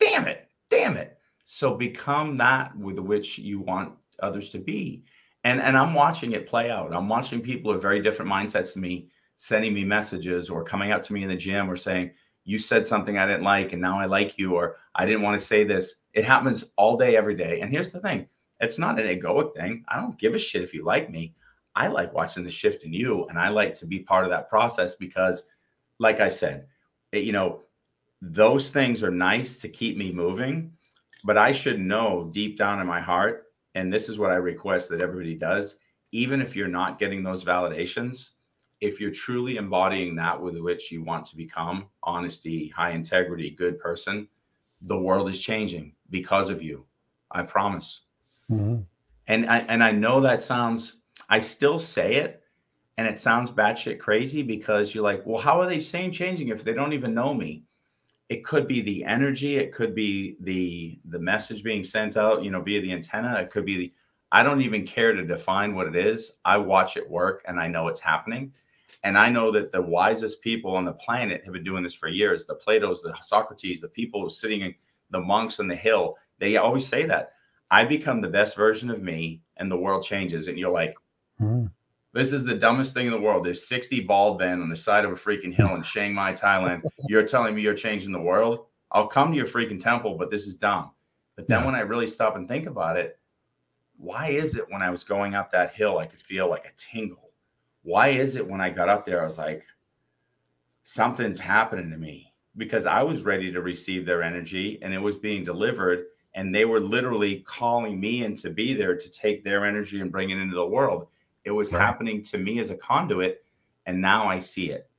Damn it. Damn it. So become that with which you want others to be. And and i'm watching it play out. I'm watching people with very different mindsets to me sending me messages or coming up to me in the gym or saying you said something i didn't like and now i like you or i didn't want to say this. It happens all day every day. And here's the thing. It's not an egoic thing. I don't give a shit if you like me. I like watching the shift in you and i like to be part of that process because like i said it, you know those things are nice to keep me moving but i should know deep down in my heart and this is what I request that everybody does, even if you're not getting those validations, if you're truly embodying that with which you want to become honesty, high integrity, good person, the world is changing because of you. I promise. Mm-hmm. And I and I know that sounds I still say it and it sounds batshit crazy because you're like, well, how are they saying changing if they don't even know me? It could be the energy it could be the the message being sent out you know via the antenna it could be the i don't even care to define what it is. I watch it work and i know it's happening. And i know that the wisest people on the planet have been doing this for years the platos the socrates the people sitting in the monks on the hill they always say that. I become the best version of me and the world changes and you're like mm. This is the dumbest thing in the world. There's 60 bald men on the side of a freaking hill in <laughs> Chiang Mai, Thailand. You're telling me you're changing the world? I'll come to your freaking temple, but this is dumb. But then yeah. when I really stop and think about it, why is it when I was going up that hill, I could feel like a tingle? Why is it when I got up there, I was like, something's happening to me? Because I was ready to receive their energy and it was being delivered. And they were literally calling me in to be there to take their energy and bring it into the world. It was right. happening to me as a conduit, and now I see it.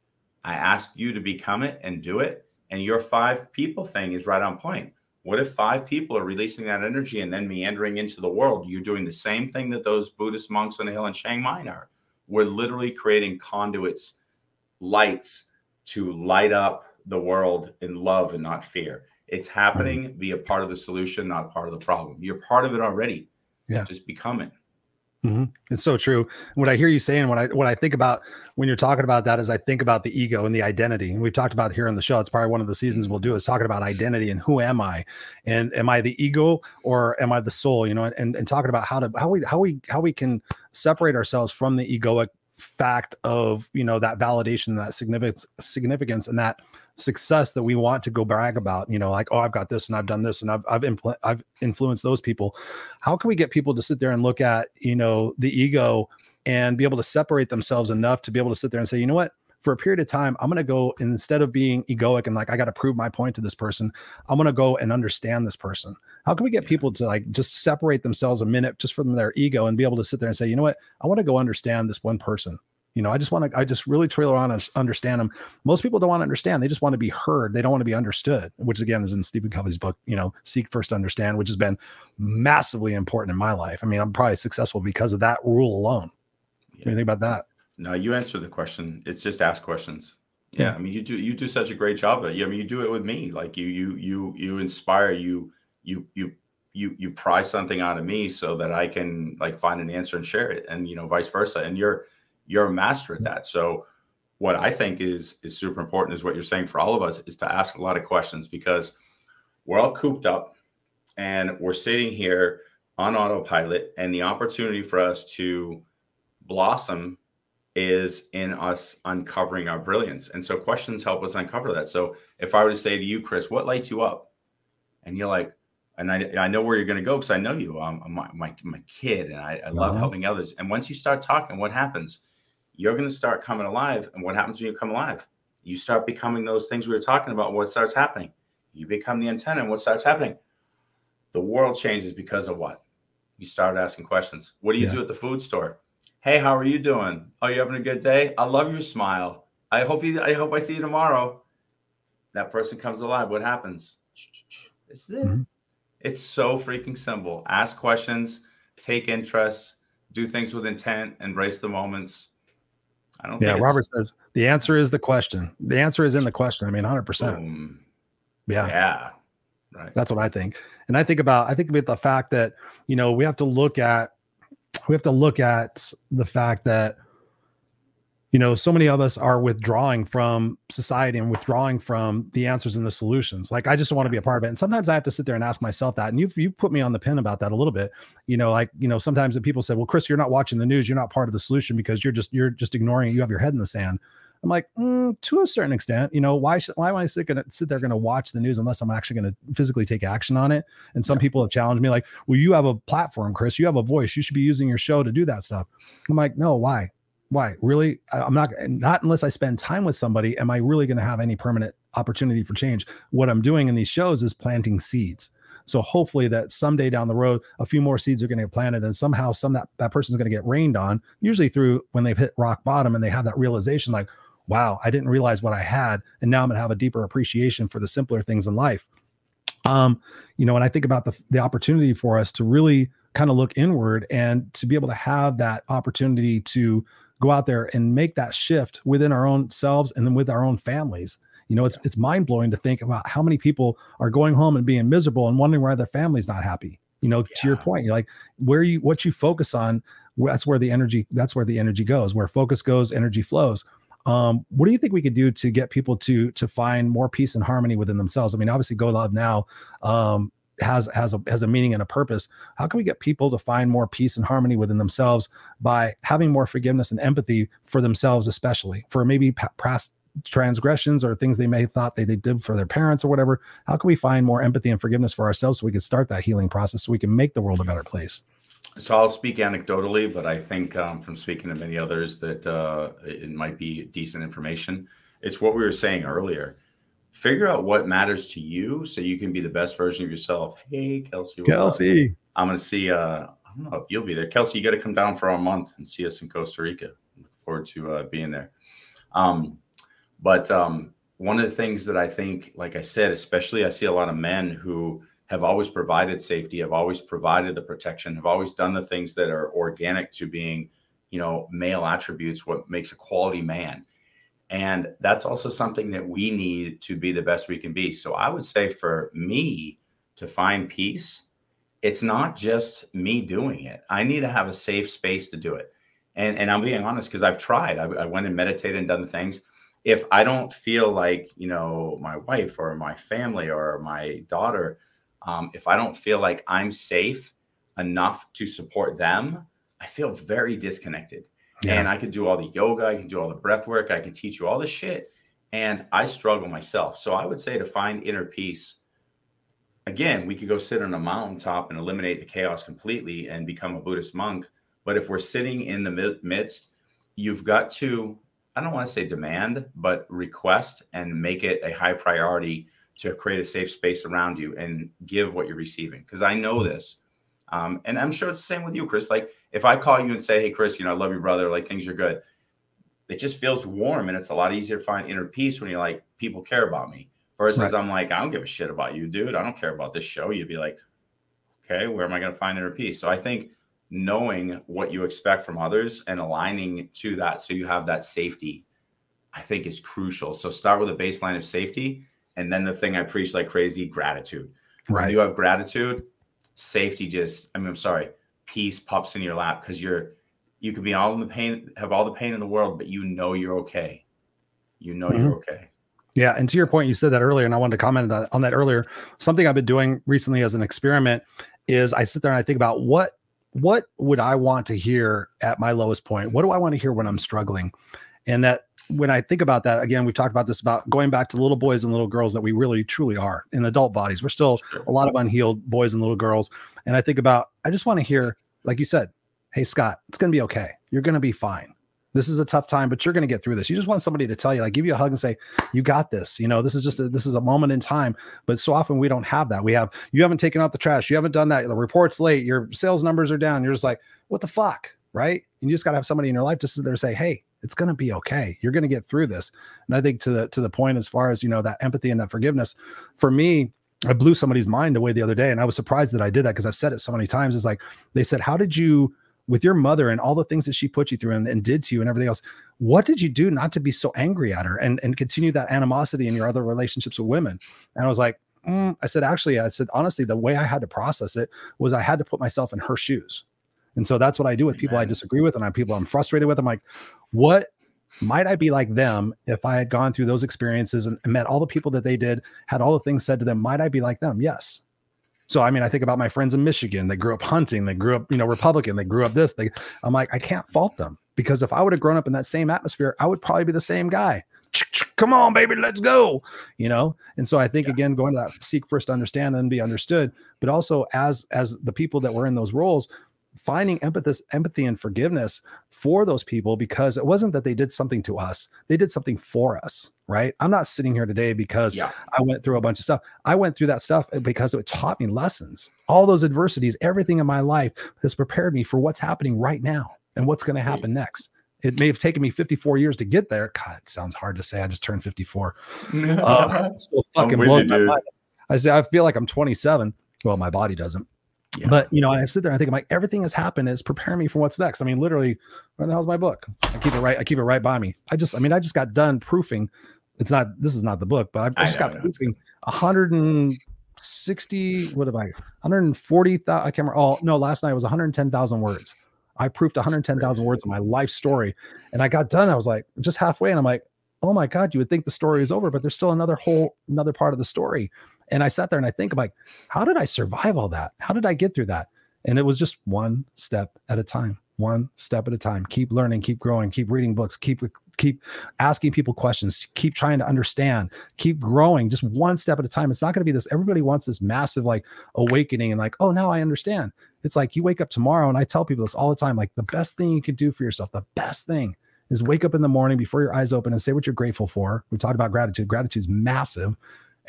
I ask you to become it and do it. And your five people thing is right on point. What if five people are releasing that energy and then meandering into the world? You're doing the same thing that those Buddhist monks on the hill in Chiang Mai are. We're literally creating conduits, lights to light up the world in love and not fear. It's happening. Be a part of the solution, not part of the problem. You're part of it already. Yeah. Just become it. Mm-hmm. It's so true. What I hear you saying, what I what I think about when you're talking about that is I think about the ego and the identity. And we've talked about here on the show. It's probably one of the seasons we'll do is talking about identity and who am I, and am I the ego or am I the soul? You know, and and talking about how to how we how we how we can separate ourselves from the egoic fact of you know that validation, that significance, significance, and that success that we want to go brag about you know like oh i've got this and i've done this and i've i've, impl- I've influenced those people. How can we get people to sit there and look at you know the ego and be able to separate themselves enough to be able to sit there and say you know what? For a period of time i'm going to go instead of being egoic and like i got to prove my point to this person i'm going to go and understand this person. How can we get people to like just separate themselves a minute just from their ego and be able to sit there and say you know what? I want to go understand this one person you know, I just want to, I just really trailer on and understand them. Most people don't want to understand. They just want to be heard. They don't want to be understood, which again is in Stephen Covey's book, you know, Seek First to Understand, which has been massively important in my life. I mean, I'm probably successful because of that rule alone. Yeah. What do you think about that? No, you answer the question. It's just ask questions. Yeah, yeah. I mean, you do you do such a great job. Of it. I mean, you do it with me. Like you you you you inspire you you you you you pry something out of me so that I can like find an answer and share it, and you know, vice versa. And you're you're a master at that. So what I think is is super important is what you're saying for all of us is to ask a lot of questions because we're all cooped up and we're sitting here on autopilot and the opportunity for us to blossom is in us uncovering our brilliance. And so questions help us uncover that. So if i were to say to you chris what lights you up? And you're like and i, I know where you're going to go because i know you. I'm, my, my, my kid and i, I love uh-huh. helping others. And once you start talking what happens you're going to start coming alive and what happens when you come alive? You start becoming those things we were talking about what starts happening. You become the antenna and what starts happening? The world changes because of what? You start asking questions. What do you yeah. do at the food store? Hey how are you doing? Are you having a good day? I love your smile. I hope you i hope i see you tomorrow. That person comes alive. What happens? It's it. Mm-hmm. it's so freaking simple. Ask questions take interest do things with intent embrace the moments i don't yeah robert says the answer is the question. The answer is in the question. I mean 100% yeah. Yeah. Right. That's what i think. And i think about i think about the fact that you know we have to look at we have to look at the fact that you know so many of us are withdrawing from society and withdrawing from the answers and the solutions. Like i just don't want to be a part of it. And sometimes i have to sit there and ask myself that. And you've, you've put me on the pin about that a little bit. You know like you know sometimes the people say well chris you're not watching the news. You're not part of the solution because you're just you're just ignoring it. You have your head in the sand. I'm like, mm, to a certain extent, you know, why should, why am I sit, gonna, sit there going to watch the news unless I'm actually going to physically take action on it? And some yeah. people have challenged me like, well, you have a platform, Chris, you have a voice, you should be using your show to do that stuff. I'm like, no, why? Why? Really? I'm not, not unless I spend time with somebody, am I really going to have any permanent opportunity for change? What I'm doing in these shows is planting seeds. So hopefully that someday down the road, a few more seeds are going to get planted and somehow some that, that person's going to get rained on, usually through when they've hit rock bottom and they have that realization like, wow, I didn't realize what I had. And now I'm going to have a deeper appreciation for the simpler things in life. Um, you know, when I think about the, the opportunity for us to really kind of look inward and to be able to have that opportunity to go out there and make that shift within our own selves and then with our own families. You know, it's it's mind blowing to think about how many people are going home and being miserable and wondering why their family's not happy. You know, yeah. to your point, you're like where you what you focus on, that's where the energy that's where the energy goes. Where focus goes, energy flows. Um, what do you think we could do to get people to to find more peace and harmony within themselves? I mean, obviously, Go Love Now um, has has a has a meaning and a purpose. How can we get people to find more peace and harmony within themselves by having more forgiveness and empathy for themselves, especially for maybe past transgressions or things they may have thought they, they did for their parents or whatever? How can we find more empathy and forgiveness for ourselves so we can start that healing process so we can make the world a better place? So I'll speak anecdotally, but I think um, from speaking to many others that uh, it might be decent information. It's what we were saying earlier. Figure out what matters to you so you can be the best version of yourself. Hey, Kelsey. Kelsey. Up? I'm going to see, uh, I don't know if you'll be there. Kelsey, you got to come down for a month and see us in Costa Rica. Look forward to uh, being there. Um, but um, one of the things that I think, like I said, especially I see a lot of men who have always provided safety, have always provided the protection, have always done the things that are organic to being, you know, male attributes, what makes a quality man. And that's also something that we need to be the best we can be. So I would say for me to find peace, it's not just me doing it. I need to have a safe space to do it. And, and I'm being honest because I've tried. I, I went and meditated and done things. If I don't feel like, you know, my wife or my family or my daughter um, if I don't feel like I'm safe enough to support them, I feel very disconnected. Yeah. And I can do all the yoga, I can do all the breath work, I can teach you all the shit. And I struggle myself. So I would say to find inner peace, again, we could go sit on a mountaintop and eliminate the chaos completely and become a Buddhist monk. But if we're sitting in the midst, you've got to, I don't want to say demand, but request and make it a high priority to create a safe space around you and give what you're receiving. Because I know this. Um, and I'm sure it's the same with you, Chris. Like if I call you and say, Hey, Chris, you know, I love your brother, like things are good. It just feels warm and it's a lot easier to find inner peace when you're like, people care about me. Versus right. I'm like, I don't give a shit about you, dude. I don't care about this show. You'd be like, okay, where am I going to find inner peace? So I think knowing what you expect from others and aligning to that so you have that safety, I think is crucial. So start with a baseline of safety and then the thing I preach like crazy, gratitude. Right. When you have gratitude, safety just, I mean, I'm sorry, peace pops in your lap because you're, you could be all in the pain, have all the pain in the world, but you know you're okay. You know mm-hmm. you're okay. Yeah, and to your point, you said that earlier, and I wanted to comment on that, on that earlier. Something I've been doing recently as an experiment is I sit there and I think about what what would I want to hear at my lowest point? What do I want to hear when I'm struggling? And that when I think about that, again, we've talked about this about going back to little boys and little girls that we really truly are in adult bodies. We're still a lot of unhealed boys and little girls. And I think about, I just want to hear, like you said, hey, Scott, it's going to be okay. You're going to be fine this is a tough time, but you're going to get through this. You just want somebody to tell you, like, give you a hug and say, you got this. You know, this is just a, this is a moment in time. But so often we don't have that. We have you haven't taken out the trash, you haven't done that. The report's late, your sales numbers are down. You're just like, what the fuck, right? And you just got to have somebody in your life just sit there and say, hey, it's going to be okay. You're going to get through this. And I think to the to the point as far as you know that empathy and that forgiveness, for me, I blew somebody's mind away the other day, and I was surprised that I did that because I've said it so many times. Is like they said, how did you with your mother and all the things that she put you through and, and, did to you and everything else what did you do not to be so angry at her and and continue that animosity in your other relationships with women and i was like mm. i said actually i said honestly the way i had to process it was i had to put myself in her shoes and so that's what i do with people i disagree with and i people i'm frustrated with i'm like what might I be like them if I had gone through those experiences and, and met all the people that they did, had all the things said to them? Might I be like them? Yes. So I mean, I think about my friends in Michigan. They grew up hunting. They grew up, you know, Republican. They grew up this. They, I'm like, I can't fault them because if I would have grown up in that same atmosphere, I would probably be the same guy. Come on, baby, let's go. You know, and so I think yeah. again, going to that seek first to understand, then be understood, but also as as the people that were in those roles, finding empathy, empathy and forgiveness for those people because it wasn't that they did something to us they did something for us right? I'm not sitting here today because yeah. i went through a bunch of stuff. I went through that stuff because it taught me lessons. All those adversities everything in my life has prepared me for what's happening right now and what's going to happen next. It may have taken me 54 years to get there. God it sounds hard to say. I just turned 54 <laughs> uh, still fucking blows you, my mind. I say i feel like i'm 27 well my body doesn't yeah. But you know, I sit there and I think I'm like everything has happened is preparing me for what's next. I mean, literally, where the hell's my book? I keep it right. I keep it right by me. I just, I mean, I just got done proofing. It's not. This is not the book, but I, I just got proofing 160. What have I? 140. I can't remember. Oh no, last night was 110,000 words. I proofed 110,000 words of my life story, and I got done. I was like just halfway, and I'm like, oh my god, you would think the story is over, but there's still another whole another part of the story. And I sat there and I think I'm like, how did I survive all that? How did I get through that? And it was just one step at a time, one step at a time. Keep learning, keep growing, keep reading books, keep keep asking people questions, keep trying to understand, keep growing, just one step at a time. It's not going to be this. Everybody wants this massive like awakening and like, oh, now I understand. It's like you wake up tomorrow, and I tell people this all the time. Like the best thing you can do for yourself, the best thing is wake up in the morning before your eyes open and say what you're grateful for. We talked about gratitude. Gratitude is massive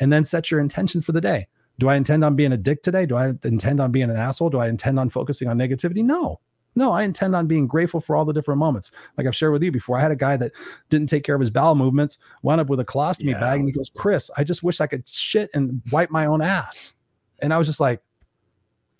and then set your intention for the day. Do I intend on being a dick today? Do I intend on being an asshole? Do I intend on focusing on negativity? No. No, I intend on being grateful for all the different moments. Like I've shared with you before, I had a guy that didn't take care of his bowel movements, wound up with a colostomy yeah. bag, and he goes, Chris, I just wish I could shit and wipe my own ass. And I was just like,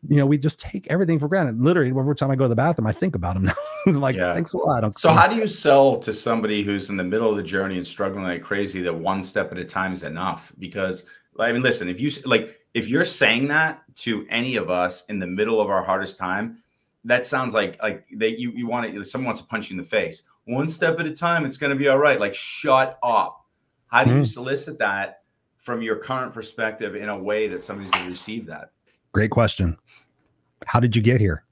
you know, we just take everything for granted. Literally, every time I go to the bathroom, I think about him now. <laughs> I'm like, yeah. thanks a lot. So, how do you sell to somebody who's in the middle of the journey and struggling like crazy that one step at a time is enough? Because, I mean, listen, if you like, if you're saying that to any of us in the middle of our hardest time, that sounds like like that you you want to someone wants to punch you in the face. One step at a time, it's going to be all right. Like, shut up. How do mm. you solicit that from your current perspective in a way that somebody's going to receive that? Great question. How did you get here?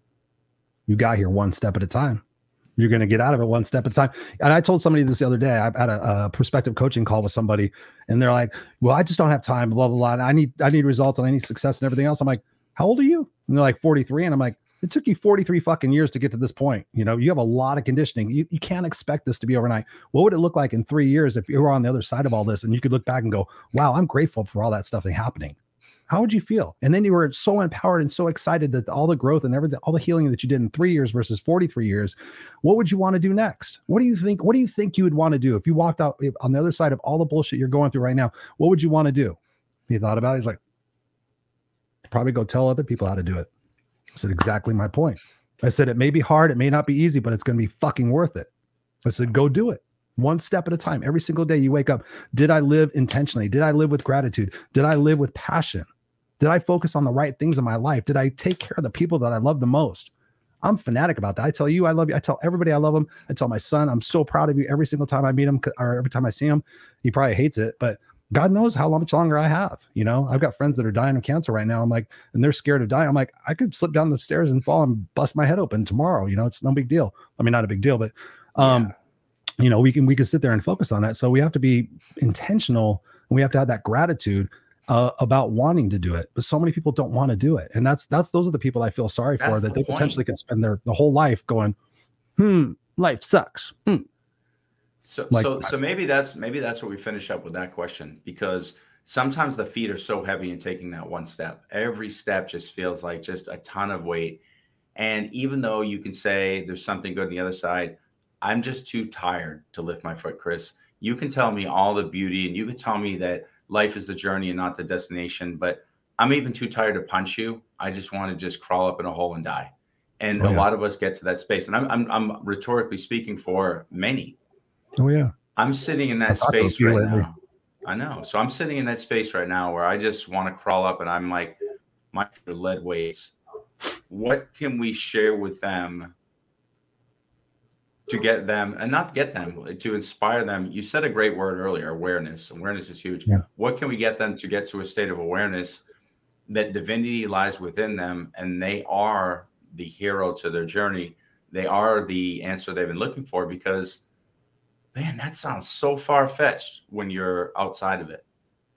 You got here one step at a time. You're going to get out of it one step at a time. And I told somebody this the other day. I had a, a prospective coaching call with somebody, and they're like, "Well, I just don't have time." Blah blah blah. I need I need results and I need success and everything else. I'm like, "How old are you?" And they're like, "43." And I'm like, "It took you 43 fucking years to get to this point. You know, you have a lot of conditioning. You, you can't expect this to be overnight. What would it look like in three years if you were on the other side of all this and you could look back and go, "Wow, I'm grateful for all that stuff happening." How would you feel? And then you were so empowered and so excited that all the growth and everything, all the healing that you did in three years versus 43 years, what would you want to do next? What do you think? What do you think you would want to do if you walked out on the other side of all the bullshit you're going through right now? What would you want to do? He thought about it. He's like, probably go tell other people how to do it. I said, exactly my point. I said, it may be hard, it may not be easy, but it's going to be fucking worth it. I said, go do it one step at a time. Every single day you wake up. Did I live intentionally? Did I live with gratitude? Did I live with passion? Did I focus on the right things in my life? Did I take care of the people that I love the most? I'm fanatic about that. I tell you, I love you. I tell everybody I love them. I tell my son, I'm so proud of you every single time I meet him or every time I see him. He probably hates it, but God knows how much longer I have. You know, I've got friends that are dying of cancer right now. I'm like, and they're scared of dying. I'm like, I could slip down the stairs and fall and bust my head open tomorrow. You know, it's no big deal. I mean, not a big deal, but um, yeah. you know, we can we can sit there and focus on that. So we have to be intentional and we have to have that gratitude uh, about wanting to do it. But so many people don't want to do it, and that's that's those are the people I feel sorry that's for that the they point. potentially could spend their the whole life going, hmm, life sucks. Hmm so, like, so, so maybe that's maybe that's what we finish up with that question because sometimes the feet are so heavy in taking that one step. Every step just feels like just a ton of weight. And even though you can say there's something good on the other side, I'm just too tired to lift my foot, Chris. You can tell me all the beauty and you can tell me that life is the journey and not the destination, but I'm even too tired to punch you. I just want to just crawl up in a hole and die. And oh, yeah. a lot of us get to that space. And I'm, I'm, I'm rhetorically speaking for many Oh yeah. I'm sitting in that space right now. I know. So I'm sitting in that space right now where I just want to crawl up and I'm like, my lead weights. What can we share with them to get them and not get them to inspire them? You said a great word earlier, awareness. Awareness is huge. Yeah. What can we get them to get to a state of awareness that divinity lies within them and they are the hero to their journey? They are the answer they've been looking for because man, that sounds so far fetched when you're outside of it.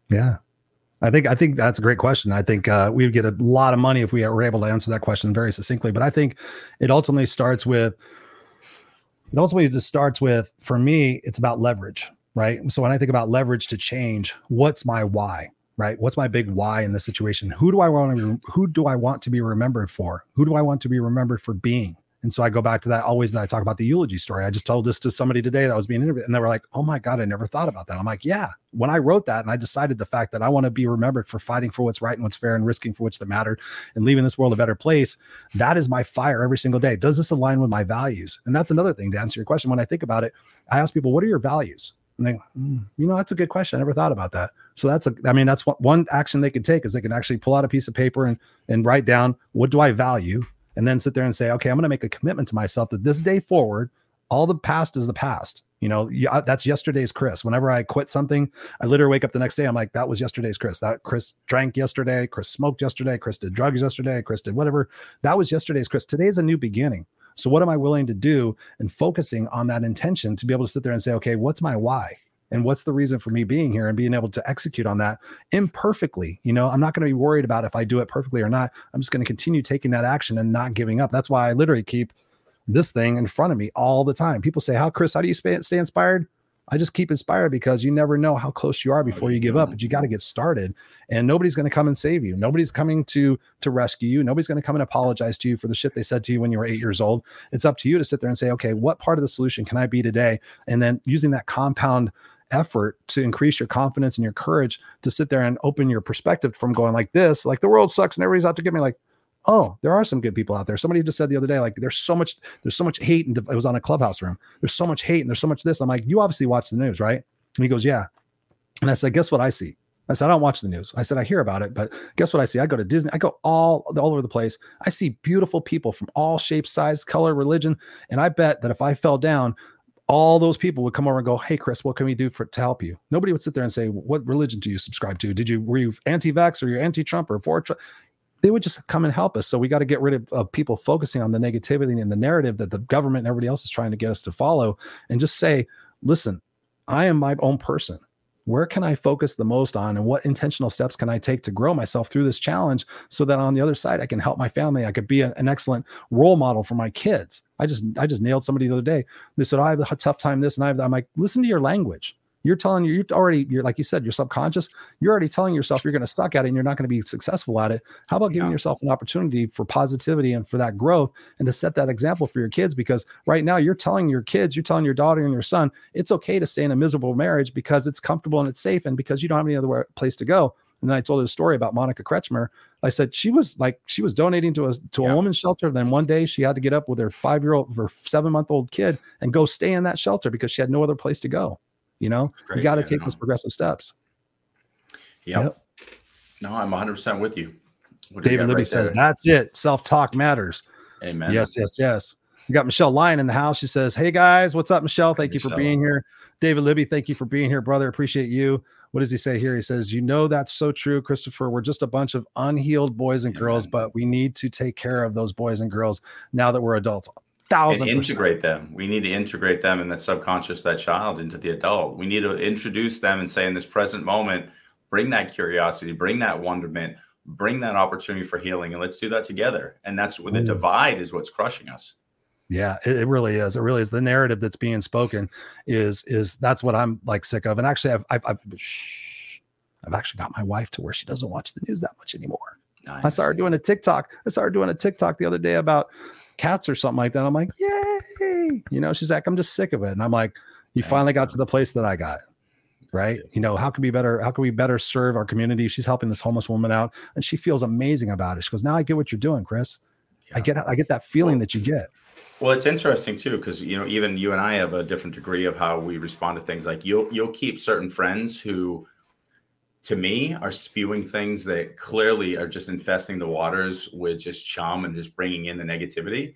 Yeah. I think I think that's a great question. I think uh, we would get a lot of money if we were able to answer that question very succinctly. But I think it ultimately starts with it ultimately just starts with for me, it's about leverage, right? So when I think about leverage to change, what's my why? Right? What's my big why in this situation? Who do I want to who do I want to be remembered for? Who do I want to be remembered for being? And so I go back to that always that I talk about the eulogy story. I just told this to somebody today that was being interviewed, and they were like, "Oh my god, I never thought about that." I'm like, "Yeah." When I wrote that, and I decided the fact that I want to be remembered for fighting for what's right and what's fair, and risking for which that mattered, and leaving this world a better place, that is my fire every single day. Does this align with my values? And that's another thing to answer your question. When I think about it, I ask people, "What are your values?" And they, mm, you know, that's a good question. I never thought about that. So that's a, I mean, that's what one action they can take is they can actually pull out a piece of paper and and write down what do I value and then sit there and say, okay, I'm going to make a commitment to myself that this day forward, all the past is the past. You know, uh, that's yesterday's Chris. Whenever I quit something, I literally wake up the next day. I'm like, that was yesterday's Chris. That Chris drank yesterday. Chris smoked yesterday. Chris did drugs yesterday. Chris did whatever. That was yesterday's Chris. Today's a new beginning. So, what am I willing to do and focusing on that intention to be able to sit there and say, okay, what's my why? And what's the reason for me being here and being able to execute on that imperfectly you know i'm not going to be worried about if i do it perfectly or not i'm just going to continue taking that action and not giving up that's why i literally keep this thing in front of me all the time people say how chris how do you stay, inspired I just keep inspired because you never know how close you are oh, before you give up, but you got to get started. And nobody's going to come and save you. Nobody's coming to to rescue you. Nobody's going to come and apologize to you for the shit they said to you when you were eight years old. It's up to you to sit there and say, okay, what part of the solution can I be today? And then using that compound effort to increase your confidence and your courage to sit there and open your perspective from going like this, like the world sucks and everybody's out to get me like, oh, there are some good people out there. Somebody just said the other day, like there's so much, there's so much hate, and it was on a clubhouse room. There's so much hate and there's so much this. I'm like, you obviously watch the news, right? And he goes, yeah. And I said, guess what I see? I said, I don't watch the news. I said, I hear about it, but guess what I see? I go to Disney. I go all all over the place. I see beautiful people from all shapes, size, color, religion, and I bet that if I fell down, all those people would come over and go, "Hey, Chris, what can we do for to help you?" Nobody would sit there and say, "What religion do you subscribe to? Did you were you anti-vax or you're anti-Trump or for Trump?" They would just come and help us. So we got to get rid of, of people focusing on the negativity and the narrative that the government and everybody else is trying to get us to follow, and just say, "Listen, I am my own person where can I focus the most on and what intentional steps can I take to grow myself through this challenge so that on the other side I can help my family. I could be a, an excellent role model for my kids. I just I just nailed somebody the other day. They said I have a tough time this and I have that. I'm like listen to your language you're telling you, you're already, you're like you said, you're subconscious. You're already telling yourself you're going to suck at it and you're not going to be successful at it. How about giving yeah. yourself an opportunity for positivity and for that growth and to set that example for your kids? Because right now you're telling your kids, you're telling your daughter and your son, it's okay to stay in a miserable marriage because it's comfortable and it's safe and because you don't have any other place to go. And then I told her a story about Monica Kretschmer. I said she was like she was donating to a to yeah. a woman's shelter. Then one day she had to get up with her five year old, her seven month old kid, and go stay in that shelter because she had no other place to go. You know, you got to take those progressive steps. Yep. yep. No, I'm 100 percent with you. David Libby right says there? that's it. Self talk matters. Amen. Yes, yes, yes. We got Michelle Lyon in the house. She says, Hey guys, what's up, Michelle? Thank you for being here. David Libby, thank you for being here, brother. Appreciate you. What does he say here? He says, You know, that's so true, Christopher. We're just a bunch of unhealed boys and girls, but we need to take care of those boys and girls now that we're adults. And Thousand percent. integrate them. We need to integrate them in that subconscious, that child into the adult. We need to introduce them and say, in this present moment, bring that curiosity, bring that wonderment, bring that opportunity for healing, and let's do that together. And that's where the Ooh. divide is what's crushing us. Yeah, it, it really is. It really is. The narrative that's being spoken is is that's what I'm like sick of. And actually, I've I've, I've shh, I've actually got my wife to where she doesn't watch the news that much anymore. I saw her doing a TikTok. I saw her doing a TikTok the other day about cats or something like that. I'm like, yay! You know, she's like, I'm just sick of it. And I'm like, you finally got to the place that I got. Right. You know, how can we better, how can we better serve our community? She's helping this homeless woman out and she feels amazing about it. She goes, Now I get what you're doing, Chris. I get I get that feeling that you get. Well, it's interesting too because you know even you and I have a different degree of how we respond to things. Like you'll you'll keep certain friends who, to me, are spewing things that clearly are just infesting the waters with just chum and just bringing in the negativity.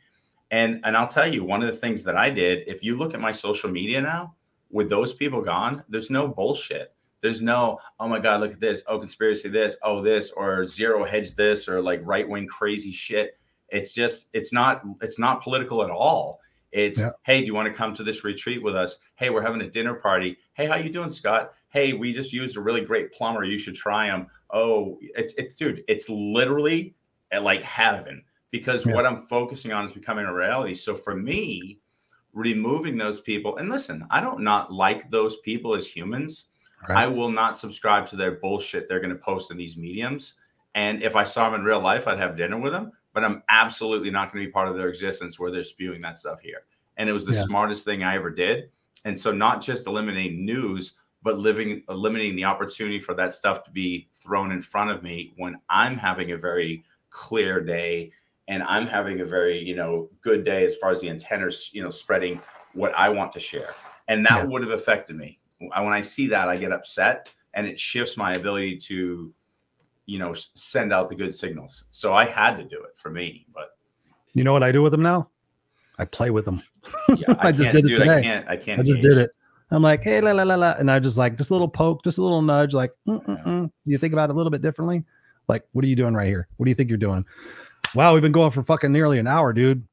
And and I'll tell you one of the things that I did. If you look at my social media now, with those people gone, there's no bullshit. There's no oh my god, look at this. Oh, conspiracy this. Oh, this or zero hedge this or like right wing crazy shit it's just it's not it's not political at all it's Yeah. hey do you want to come to this retreat with us hey we're having a dinner party hey how you doing scott hey we just used a really great plumber you should try him oh it's it dude it's literally at like heaven because Yeah. what i'm focusing on is becoming a reality so for me removing those people and listen i don't not like those people as humans Right. I will not subscribe to their bullshit they're going to post in these mediums. And if I saw them in real life, I'd have dinner with them. But I'm absolutely not going to be part of their existence where they're spewing that stuff here. And it was the Yeah. smartest thing I ever did. And so, not just eliminating news, but living eliminating the opportunity for that stuff to be thrown in front of me when I'm having a very clear day and I'm having a very you know good day as far as the antennas you know spreading what I want to share. And that Yeah. would have affected me when I see that, I get upset and it shifts my ability to, you know, send out the good signals. So I had to do it for me, but You know what I do with them now? I play with them. yeah, <laughs> I just can't did it do I can't. I can't. I just engage. did it. I'm like, hey, la la la la, and I just like just a little poke, just a little nudge, like, mm, mm, you think about it a little bit differently. Like, what are you doing right here? What do you think you're doing? Wow, we've been going for fucking nearly an hour, dude.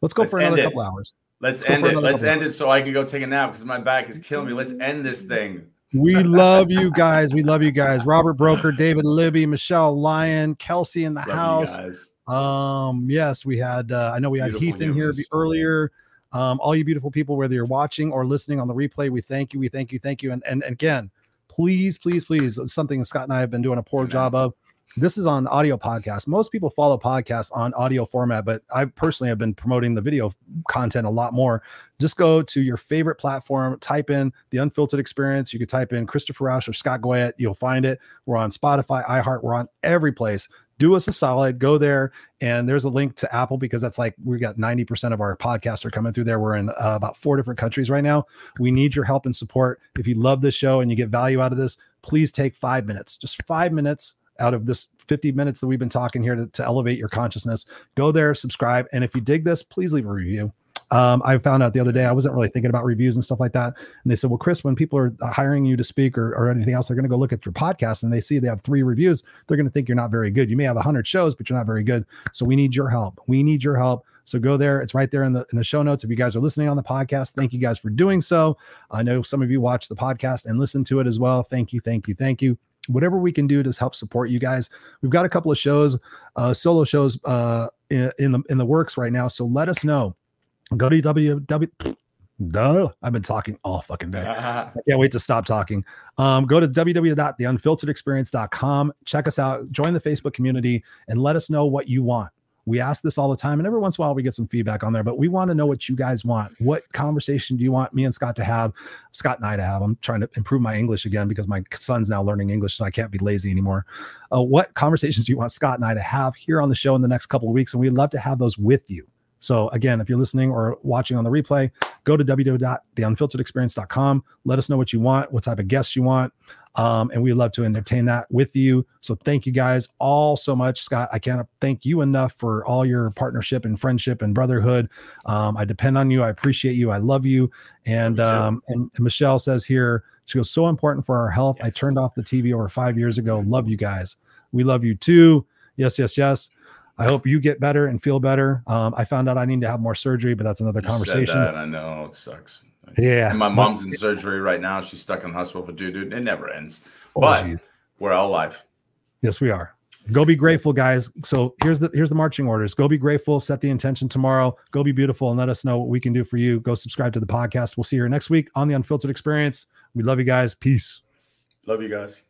Let's go Let's for another couple hours. Let's Let's end it. Let's end it so I can go take a nap because my back is killing me. Let's end this thing. We <laughs> love you guys. We love you guys. Robert Broker, David Libby, Michelle Lyon, Kelsey in the Love house. Um, yes, we had uh, I know we had Beautiful Heath in here earlier. Um, all you beautiful people, whether you're watching or listening on the replay, we thank you, we thank you, thank you. And and, and again, please, please, please, something Scott and I have been doing a poor Amen. job of. This is on audio podcast. Most people follow podcasts on audio format, but I personally have been promoting the video content a lot more. Just go to your favorite platform, type in the unfiltered experience. You could type in Christopher Rausch or Scott Goyette. You'll find it. We're on Spotify, iHeart, we're on every place. Do us a solid, go there, and there's a link to Apple because that's like we've got 90% of our podcasts are coming through there. We're in uh, about four different countries right now. We need your help and support. If you love this show and you get value out of this, please take five minutes, just five minutes out of this 50 minutes that we've been talking here to, to elevate your consciousness. Go there, subscribe, and if you dig this, please leave a review. Um, I found out the other day I wasn't really thinking about reviews and stuff like that. And they said, Well, Chris, when people are hiring you to speak or, or anything else, they're going to go look at your podcast and they see they have three reviews. They're going to think you're not very good. You may have 100 shows, but you're not very good. So we need your help. We need your help. So go there. It's right there in the in the show notes. If you guys are listening on the podcast, thank you guys for doing so. I know some of you watch the podcast and listen to it as well. Thank you, thank you, thank you. Whatever we can do to help support you guys. We've got a couple of shows, uh, solo shows uh, in, in the in the works right now. So let us know. Go to www. Duh. I've been talking all fucking day. <laughs> I can't wait to stop talking. Um, go to www.theunfilteredexperience.com. Check us out. Join the Facebook community and let us know what you want. We ask this all the time, and every once in a while we get some feedback on there, but we want to know what you guys want. What conversation do you want me and Scott to have? Scott and I to have. I'm trying to improve my English again because my son's now learning English, so I can't be lazy anymore. Uh, what conversations do you want Scott and I to have here on the show in the next couple of weeks? And we'd love to have those with you. So again, if you're listening or watching on the replay, go to www.theunfilteredexperience.com. Let us know what you want, what type of guests you want. Um, and we'd love to entertain that with you. So thank you guys all so much, Scott. I can't thank you enough for all your partnership and friendship and brotherhood. Um, I depend on you. I appreciate you. I love you. And um, and, and Michelle says here, she goes, so important for our health. Yes. I turned off the TV over five years ago. Love you guys. We love you too. Yes, yes, yes. I hope you get better and feel better. Um, I found out I need to have more surgery, but that's another you conversation. I know it sucks. Yeah. And my mom's in surgery right now. She's stuck in the hospital for dude, dude. It never ends. Oh, but geez. we're all alive. Yes, we are. Go be grateful, guys. So here's the here's the marching orders. Go be grateful. Set the intention tomorrow. Go be beautiful, and let us know what we can do for you. Go subscribe to the podcast. We'll see you next week on the Unfiltered Experience. We love you guys. Peace. Love you guys.